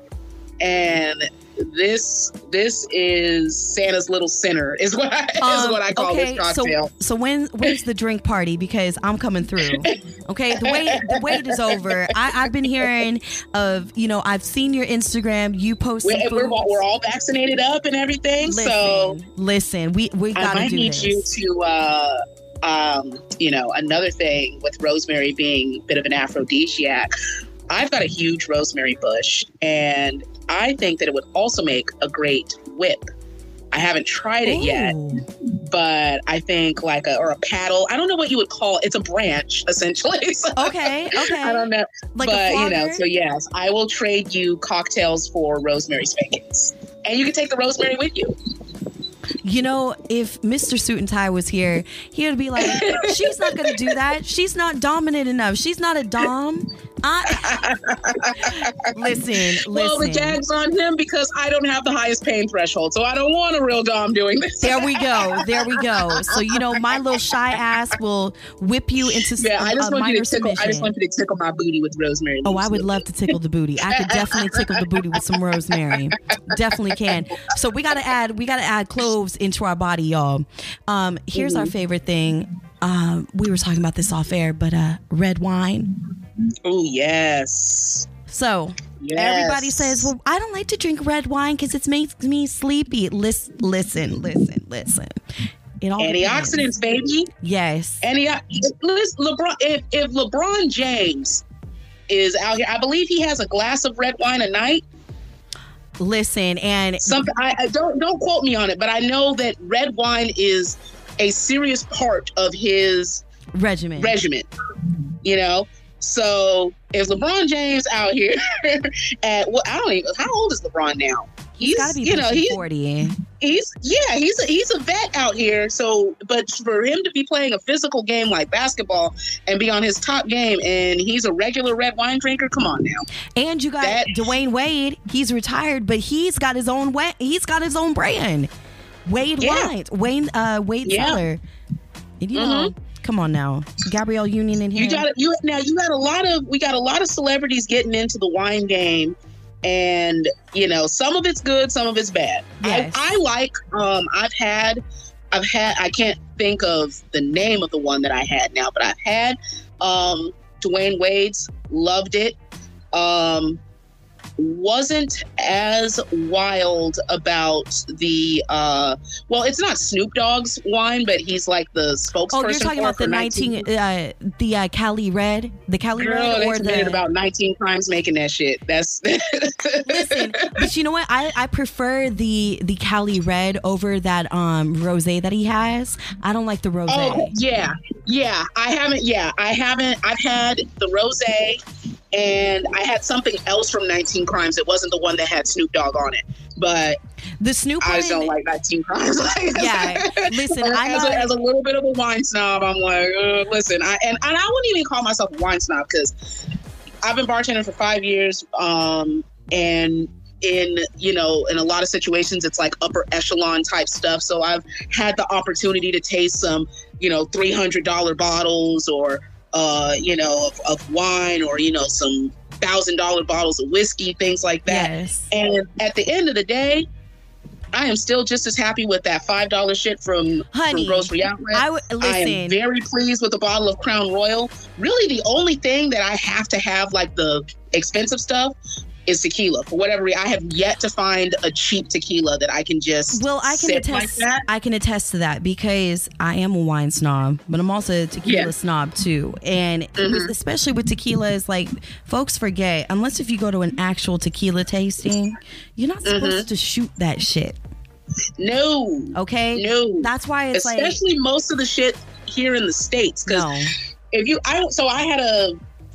And this this is Santa's little sinner is what I, is Um, what I call okay, this cocktail. So, so when when's the drink party? Because I'm coming through. Okay, the wait the wait is over. I, I've been hearing of you know I've seen your Instagram. You post we're, we're, all- we're all vaccinated up and everything. Listen, so listen, we we gotta might do need this. you to, uh, um, you know, another thing with rosemary being a bit of an aphrodisiac. I've got a huge rosemary bush, and I think that it would also make a great whip. I haven't tried it yet, but I think like a or a paddle. I don't know what you would call it. It's a branch essentially. So Okay, okay. I don't know, like but you know. So yes, I will trade you cocktails for rosemary spankings, and you can take the rosemary with you. You know, if Mr. Suit and Tie was here, he would be like, "She's not going to do that. She's not dominant enough. She's not a dom." I listen, listen. Well, the gag's on him because I don't have the highest pain threshold, so I don't want a real dom doing this. There we go. There we go. So you know, my little shy ass will whip you into s- Yeah, I just a want you to tickle. I just want you to tickle my booty with rosemary. Oh. I would love to tickle the booty. I could definitely tickle the booty with some rosemary. Definitely can. So we gotta add we gotta add cloves into our body, y'all. Um, here's Mm-hmm. our favorite thing. Um, we were talking about this off air, but uh, red wine. Oh yes. So Yes. everybody says, "Well, I don't like to drink red wine because it makes me sleepy." Listen, listen, listen, listen. It all depends. antioxidants, baby. Yes. Any uh, listen, LeBron. If if LeBron James is out here, I believe he has a glass of red wine a night. Listen, and Something I, I don't don't quote me on it, but I know that red wine is a serious part of his regimen. regimen. You know, so if LeBron James out here at well, I don't even how old is LeBron now? He's got to be you know he's forty. he's yeah he's a, he's a vet out here. So, but for him to be playing a physical game like basketball and be on his top game, and he's a regular red wine drinker, come on now. And you got That- Dwyane Wade. He's retired, but he's got his own way. He's got his own brand. Wade Yeah. Wines. Wayne uh Wade Yeah. And you know, come on now. Gabrielle Union in here. You got. You now you got a lot of we got a lot of celebrities getting into the wine game, and you know some of it's good, some of it's bad. Yes. I, I like. Um, I've had, I've had. I can't think of the name of the one that I had now, but I've had. Um, Dwyane Wade's loved it. Um, wasn't as wild about the uh well it's not Snoop Dogg's wine but he's like the spokesperson Oh, you're talking about the for 19 uh the uh Cali Red, the Cali Girl, Red or the about 19 times making that shit. That's Listen, but you know what? I, I prefer the the Cali Red over that um rosé that he has. I don't like the rosé. Oh yeah, yeah. I haven't. Yeah, I haven't. I've had the rose, and I had something else from 19 Team crimes. It wasn't the one that had Snoop Dogg on it, but The Snoop I one, just don't like 19 Crimes. Yeah, listen, as, not- a, as a little bit of a wine snob, I'm like, uh, listen, I and, and I wouldn't even call myself a wine snob because I've been bartending for five years, um, and in you know in a lot of situations it's like upper echelon type stuff. So I've had the opportunity to taste some you know three hundred dollar bottles or uh, you know of, of wine or you know some thousand dollar bottles of whiskey, things like that. yes. And at the end of the day, I am still just as happy with that five dollar shit from, Honey, from Grocery Outlet. I would I am very pleased with the bottle of Crown Royal. Really, the only thing that I have to have, like the expensive stuff, is tequila. For whatever reason, I have yet to find a cheap tequila that I can just Well, I can like attest. that. I can attest to that because I am a wine snob, but I'm also a tequila Yeah. snob too. And Mhm. especially with tequila, is like folks forget unless if you go to an actual tequila tasting, you're not Mm-hmm. supposed to shoot that shit. No, Okay, no. that's why it's like Especially most of the shit here in the states, because no. if you i so i had a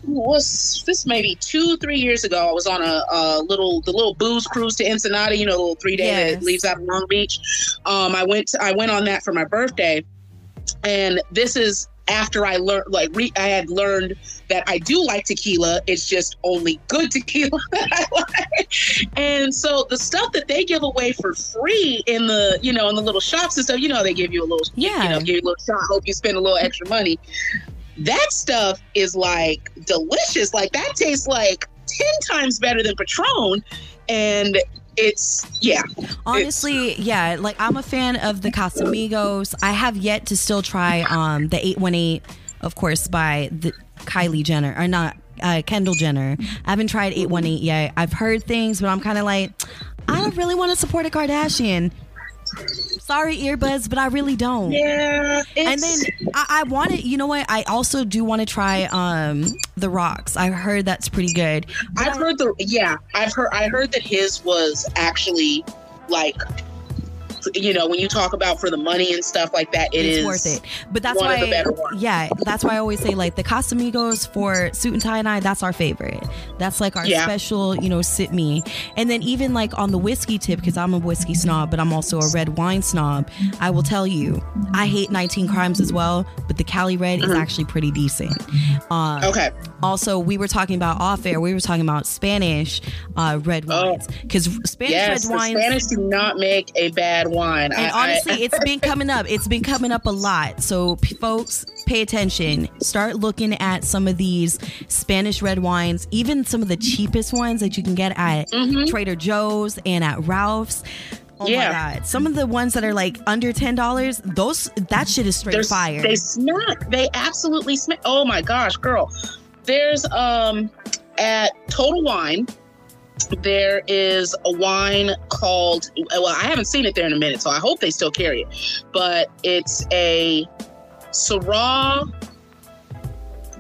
was this maybe two three years ago i was on a, a little the little booze cruise to ensenada you know the little three day Yes. that leaves out of long beach. Um i went i went on that for my birthday. And this is after i learned like re, i had learned that i do like tequila. It's just only good tequila. That i like and so the stuff that they give away for free in the you know in the little shops and stuff you know they give you a little Yeah. you know give you a little shot hope you spend a little extra money that stuff is like delicious. Like that tastes like 10 times better than Patron. And it's yeah. Honestly, yeah, like I'm a fan of the Casamigos. I have yet to still try um the 818 of course by the Kylie Jenner or not uh, Kendall Jenner. I haven't tried 818 yet. I've heard things, but I'm kind of like I don't really want to support a Kardashian. Sorry, earbuds, but I really don't. Yeah, And then I, I want to, you know what? I also do want to try um the rocks. I heard that's pretty good. I've heard the yeah, I've heard I heard that his was actually like you know when you talk about for the money and stuff like that, it it's is worth it. But that's one of the why, yeah, that's why I always say like the Casamigos for suit and tie and I. That's our favorite. That's like our Yeah. special, you know, sit me. And then even like on the whiskey tip, because I'm a whiskey snob, but I'm also a red wine snob. I will tell you, I hate 19 Crimes as well, but the Cali Red Mm-hmm. is actually pretty decent. Um, Okay. Also, we were talking about off air. We were talking about Spanish uh, red Oh. wines because Spanish Yes, red wines. Spanish do not make a bad wine. And honestly, it's been coming up. It's been coming up a lot. So, p- folks, pay attention. Start looking at some of these Spanish red wines, even some of the cheapest ones that you can get at Trader Joe's and at Ralph's. Oh Yeah. my god! Some of the ones that are like under ten dollars, those that shit is straight They're- fire. They smack. They absolutely smack. Oh my gosh, girl. There's um at Total Wine. There is a wine called well, I haven't seen it there in a minute, so I hope they still carry it. But it's a Syrah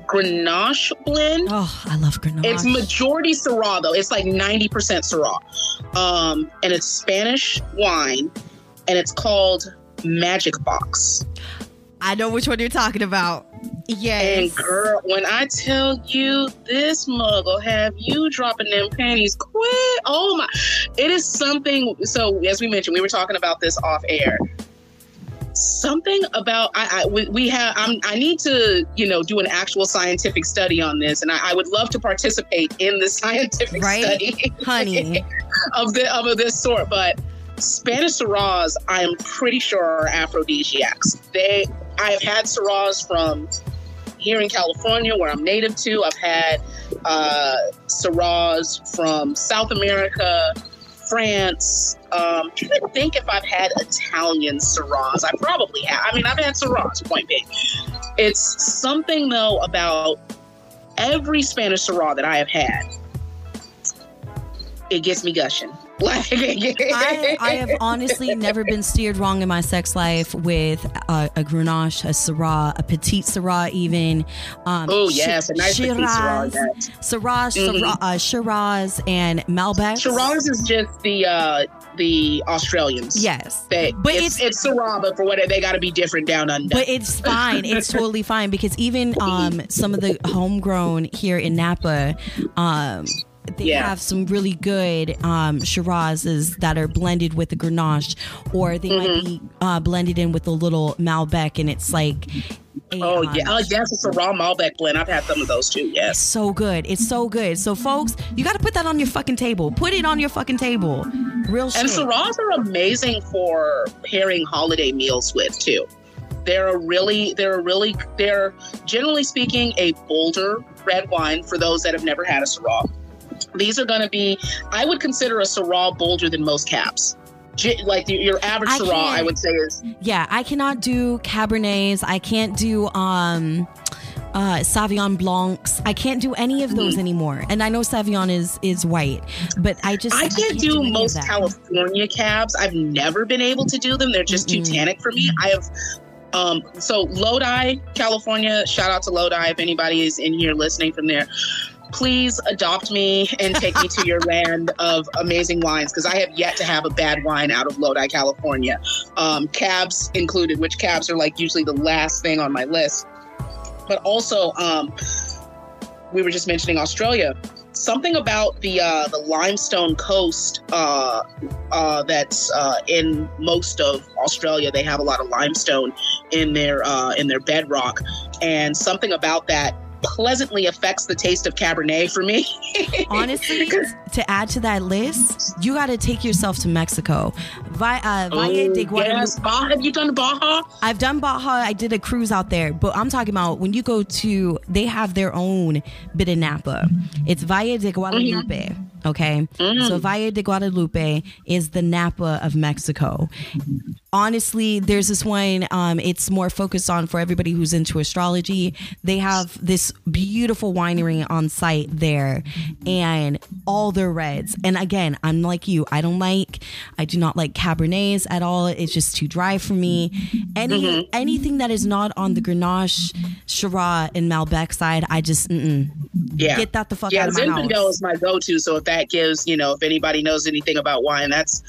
Grenache blend. oh, I love Grenache. It's majority Syrah though. It's like 90% Syrah. Um, and it's Spanish wine and it's called Magic Box. I know which one you're talking about. And girl, when I tell you this mug will have you dropping them panties quick. Oh my it is something so as we mentioned, we were talking about this off air. Something about I, I we, we have I'm, I need to you know do an actual scientific study on this, and I, I would love to participate in the scientific Right? study. Honey. of the of this sort, but Spanish Syrahs, I am pretty sure are aphrodisiacs. They, I have had Syrahs from here in California, where I'm native to. I've had uh, Syrahs from South America, France. Um, I'm trying think if I've had Italian Syrahs. I probably have. I mean, I've had Syrahs. Point being, it's something though about every Spanish Syrah that I have had. It gets me gushing. Like I, I have honestly never been steered wrong in my sex life with uh, a Grenache, a Syrah, a Petite Syrah, even. Um, Oh yes, a nice petite Syrah. yes. Syrah, Mhm. Syrah, uh, Shiraz, and Malbec. Shiraz is just the uh, the Australians. Yes. They, But it's, it's Syrah, but for what they got to be different down under. But it's fine. It's totally fine because even um, some of the homegrown here in Napa, um, they Yeah. have some really good um, Shirazes that are blended with the Grenache, or they might Mm-hmm. be uh, blended in with a little Malbec, and it's like. A, oh um, yeah, oh yes, it's a raw Malbec blend. I've had some of those too. Yes. so good. It's so good. So, folks, you got to put that on your fucking table. Put it on your fucking table. Real shit. And Syrahs are amazing for pairing holiday meals with too. They're a really, they're a really, they're generally speaking a bolder red wine for those that have never had a Syrah. These are going to be, I would consider a Syrah bolder than most caps. Like your- average I Syrah, I would say is Yeah, I cannot do Cabernets. I can't do um uh Sauvignon Blancs. I can't do any of those anymore. And I know Sauvignon is is white, but I just I can't do any of most. California cabs. I've never been able to do them. They're just too Mm-mm. tannic for me. I have um so Lodi, California, shout out to Lodi if anybody is in here listening from there. Please adopt me and take me to your land of amazing wines because I have yet to have a bad wine out of Lodi, California. Um, cabs included, which cabs are like usually the last thing on my list. But also, um, we were just mentioning Australia something about the uh, the limestone coast uh, uh, that's uh, in most of Australia. They have a lot of limestone in their uh, in their bedrock, and something about that pleasantly affects the taste of Cabernet for me. Honestly, to add to that list, you got to take yourself to Mexico. Vi- uh, Valle de Oh, Guadalupe. yes. Baja, have you done Baja? I've done Baja. I did a cruise out there, but I'm talking about when you go to, they have their own bit of Napa. It's Valle de Guadalupe. Okay. So Valle de Guadalupe is the Napa of Mexico. Honestly, there's this one, um, it's more focused on for everybody who's into astrology. They have this beautiful winery on site there and all their reds. And again, I'm like you, I don't like, I do not like Cabernets at all. It's just too dry for me. Any mm-hmm. Anything that is not on the Grenache, Shiraz, and Malbec side, I just, mm-mm. Yeah. get that the fuck yeah, out of my Zinfandel house. is my go-to. So if that gives, you know, if anybody knows anything about wine, that's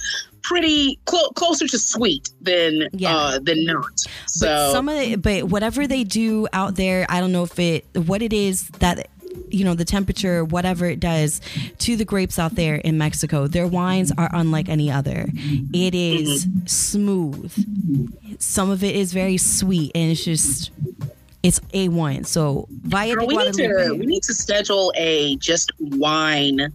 pretty clo- closer to sweet than Yeah. uh than not. So but some of the, but whatever they do out there, I don't know if it what it is that you know the temperature, whatever it does to the grapes out there in Mexico. Their wines are unlike any other. It is smooth. Some of it is very sweet, and it's just it's a wine So Valle Girl, we need to we need to schedule a just wine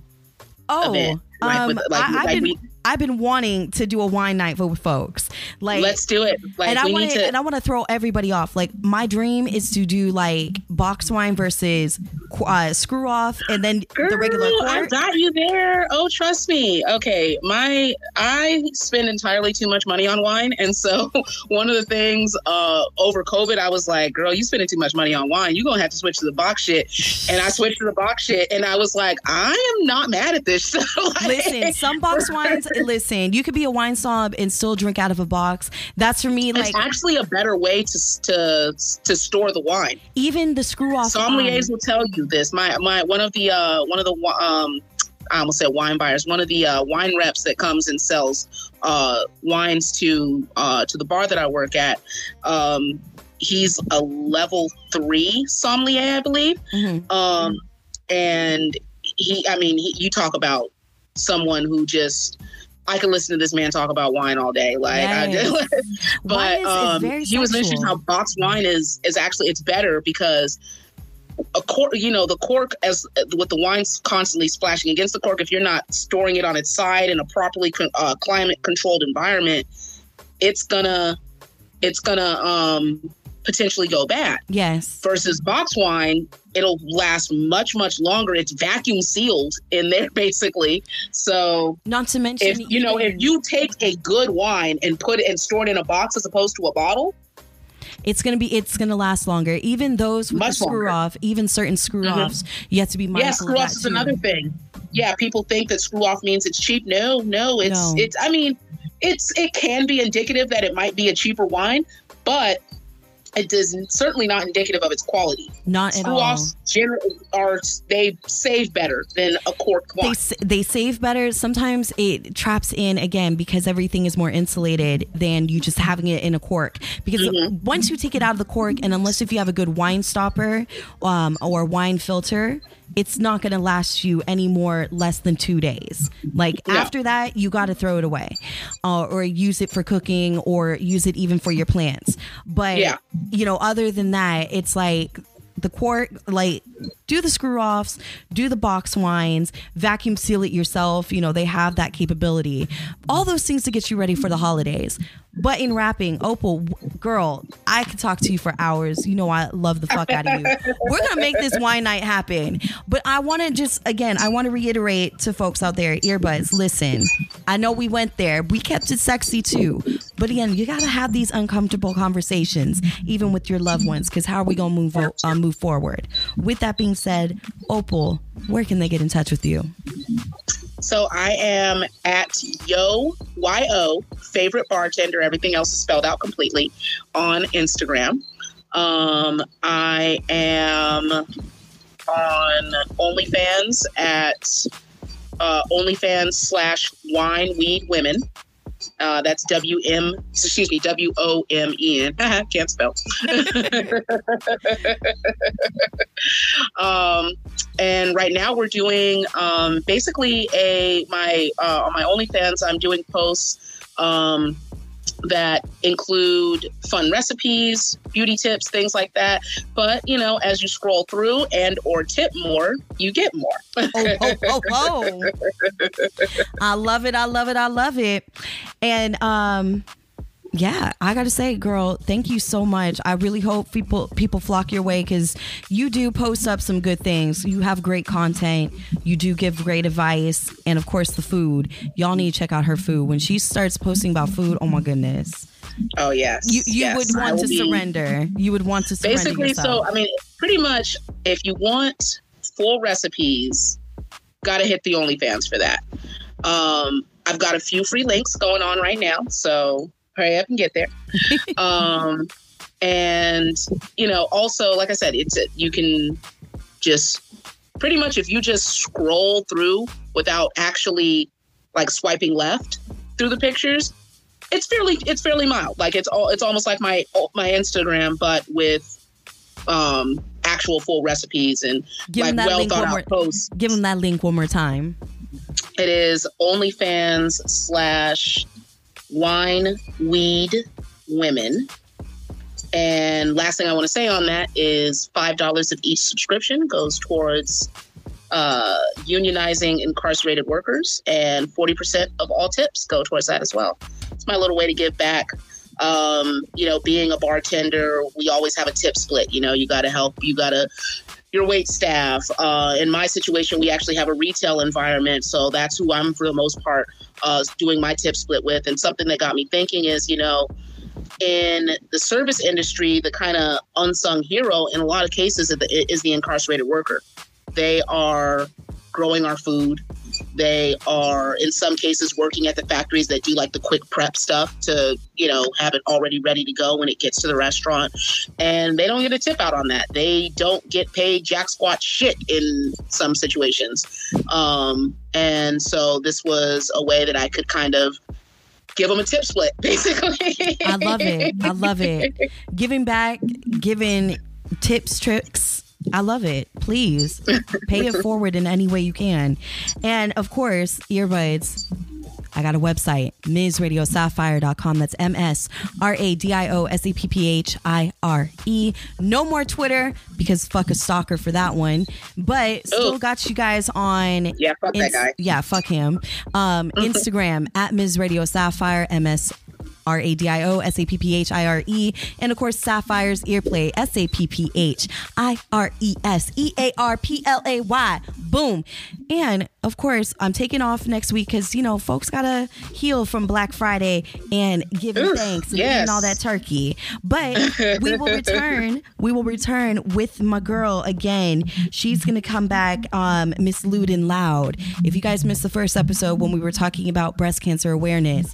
Oh, event. Like um, with- like- I, like been we- I've been wanting to do a wine night with folks. Like Let's do it. Like and I need to, and I want to throw everybody off. Like my dream is to do like box wine versus uh, screw off, and then the regular Girl, I got you there. Oh, trust me. Okay, my I spend entirely too much money on wine, and so one of the things uh, over COVID, I was like, "Girl, you spending too much money on wine. You gonna have to switch to the box shit." And I switched to the box shit, and I was like, "I am not mad at this." Like- Listen, some box wines. Listen, you could be a wine snob and still drink out of a box. That's for me. Like it's actually a better way to to to store the wine. even the screw off. Sommeliers will tell you this. My my one of the uh one of the um I almost said wine buyers. One of the uh, wine reps that comes and sells uh wines to uh to the bar that I work at. Um, he's a level three sommelier, I believe. mhm. Um, and he, I mean, he, you talk about someone who just. I can listen to this man talk about wine all day. Like, I just, but is- um, he was mentioning how box wine is is actually it's better because a cork, you know, the cork as with the wine constantly splashing against the cork. If you're not storing it on its side in a properly con- uh, climate controlled environment, it's gonna it's gonna um, potentially go bad. Yes. Versus box wine, it'll last much much longer. It's vacuum sealed in there basically. So Not to mention, if you know if you take a good wine and put it and store it in a box as opposed to a bottle it's gonna be it's gonna last longer. Even those with screw longer. off, even certain screw mm-hmm. offs, you have to be mindful yeah screw that off is too. another thing yeah people think that screw off means it's cheap no no it's No. it's i mean it's it can be indicative that it might be a cheaper wine but it is certainly not indicative of its quality Not at all. generally are they save better than a corked they they save better. Sometimes it traps in again because everything is more insulated than you just having it in a cork. Because Mm-hmm. once you take it out of the cork, and unless if you have a good wine stopper um, or wine filter, it's not going to last you any more less than two days. Like No. after that, you got to throw it away, uh, or use it for cooking, or use it even for your plants. But Yeah. you know, other than that, it's like the quart like do the screw offs do the box wines vacuum seal it yourself you know they have that capability. All those things to get you ready for the holidays. But in wrapping opal girl i could talk to you for hours. You know i love the fuck out of you. We're gonna make this wine night happen. But i want to just again i want to reiterate to folks out there earbuds listen. I know we went there. We kept it sexy too. But again you gotta have these uncomfortable conversations even with your loved ones because how are we gonna move uh, move forward. With that being said opal where can they get in touch with you? So i am at yo yo favorite bartender. Everything else is spelled out completely on instagram. Um i am on OnlyFans at uh, OnlyFans slash Wine Weed Women. Uh, that's W M, excuse me, W O M E N. Can't spell. um, and right now we're doing um, basically a my uh, on my OnlyFans. I'm doing posts um, that include fun recipes, beauty tips, things like that. But you know, as you scroll through and or tip more, you get more. oh, oh, oh, oh. I love it. I love it. I love it. And um yeah, I gotta say, girl, thank you so much. I really hope people people flock your way because you do post up some good things. You have great content. You do give great advice, and of course, the food. Y'all need to check out her food. When she starts posting about food, oh my goodness. Oh yes, you you yes. would want to be, surrender. You would want to surrender basically. Yourself. So I mean, pretty much, if you want full recipes, gotta hit the OnlyFans for that. Um, I've got a few free links going on right now, so hurry up and get there. um, and you know, also, like I said, it's you can just pretty much if you just scroll through without actually like swiping left through the pictures, it's fairly it's fairly mild. Like it's all it's almost like my my Instagram, but with um actual full recipes and give like well thought out more, posts. Give them that link one more time. It is OnlyFans slash wine, weed, women. And last thing I want to say on that is $5 of each subscription goes towards uh, unionizing incarcerated workers, and 40% of all tips go towards that as well. It's my little way to give back. Um, you know, being a bartender, we always have a tip split. You know, you got to help, you got to your wait staff. Uh, in my situation, we actually have a retail environment, so that's who I'm for the most part uh, doing my tip split with. And something that got me thinking is, you know, in the service industry, the kind of unsung hero in a lot of cases is the, is the incarcerated worker. They are growing our food. They are, in some cases, working at the factories that do like the quick prep stuff to, you know, have it already ready to go when it gets to the restaurant. And they don't get a tip out on that. They don't get paid jack squat shit in some situations. Um, and so this was a way that I could kind of give them a tip split, basically. I love it. I love it. Giving back, giving tips, tricks I love it. Please pay it forward in any way you can. And of course, earbuds. I got a website, MsRadioSapphire.com. That's M S R A D I O S A P P H I R E. No more Twitter because fuck a stalker for that one. But still Ooh. got you guys on. Yeah, fuck ins- that guy. Yeah, fuck him. Um, Instagram at Ms. Radio Sapphire, M S R A D I O S A P P H I R E. And of course, Sapphire's Earplay, S A P P H I R E S E A R P L A Y. Boom. And of course, I'm taking off next week because, you know, folks got to heal from Black Friday and giving Ooh, thanks and yes. eating all that turkey. But we will return. we will return with my girl again. She's going to come back, um, Miss Luden Loud. If you guys missed the first episode when we were talking about breast cancer awareness,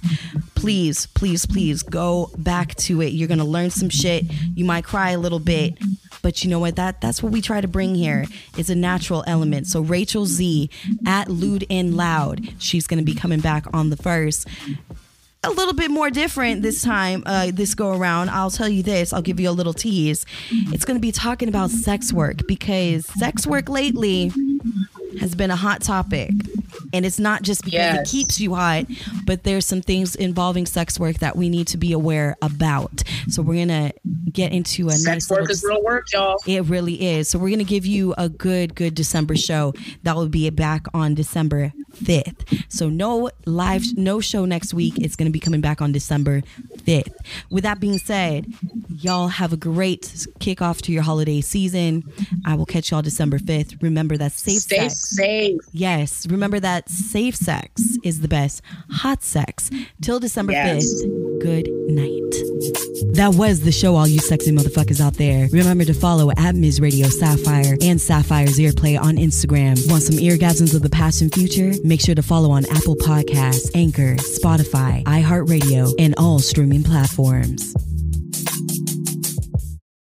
please, please, please go back to it. You're to learn some shit. You might cry a little bit, but you know what? That that's what we try to bring here. It's a natural element. So Rachel Z at Lude and Loud, she's to be coming back on the first a little bit more different this time, uh, this go around. I'll tell you this, I'll give you a little tease. It's going to be talking about sex work because sex work lately has been a hot topic. And it's not just because yes. it keeps you hot, but there's some things involving sex work that we need to be aware about. So we're gonna get into a sex nice work is real work, y'all. It really is. So we're gonna give you a good, good December show that will be back on December 5th. So no live, no show next week. It's gonna be coming back on December 5th. With that being said, y'all have a great kickoff to your holiday season. I will catch y'all December 5th. Remember that safe Stay sex. safe. Yes. Remember that safe sex is the best. Hot sex. Till December yes. 5th. Good night. That was the show, all you sexy motherfuckers out there. Remember to follow at Ms. Radio Sapphire and Sapphire's Earplay on Instagram. Want some eargasms of the past and future? Make sure to follow on Apple Podcasts, Anchor, Spotify, iHeartRadio, and all streaming platforms.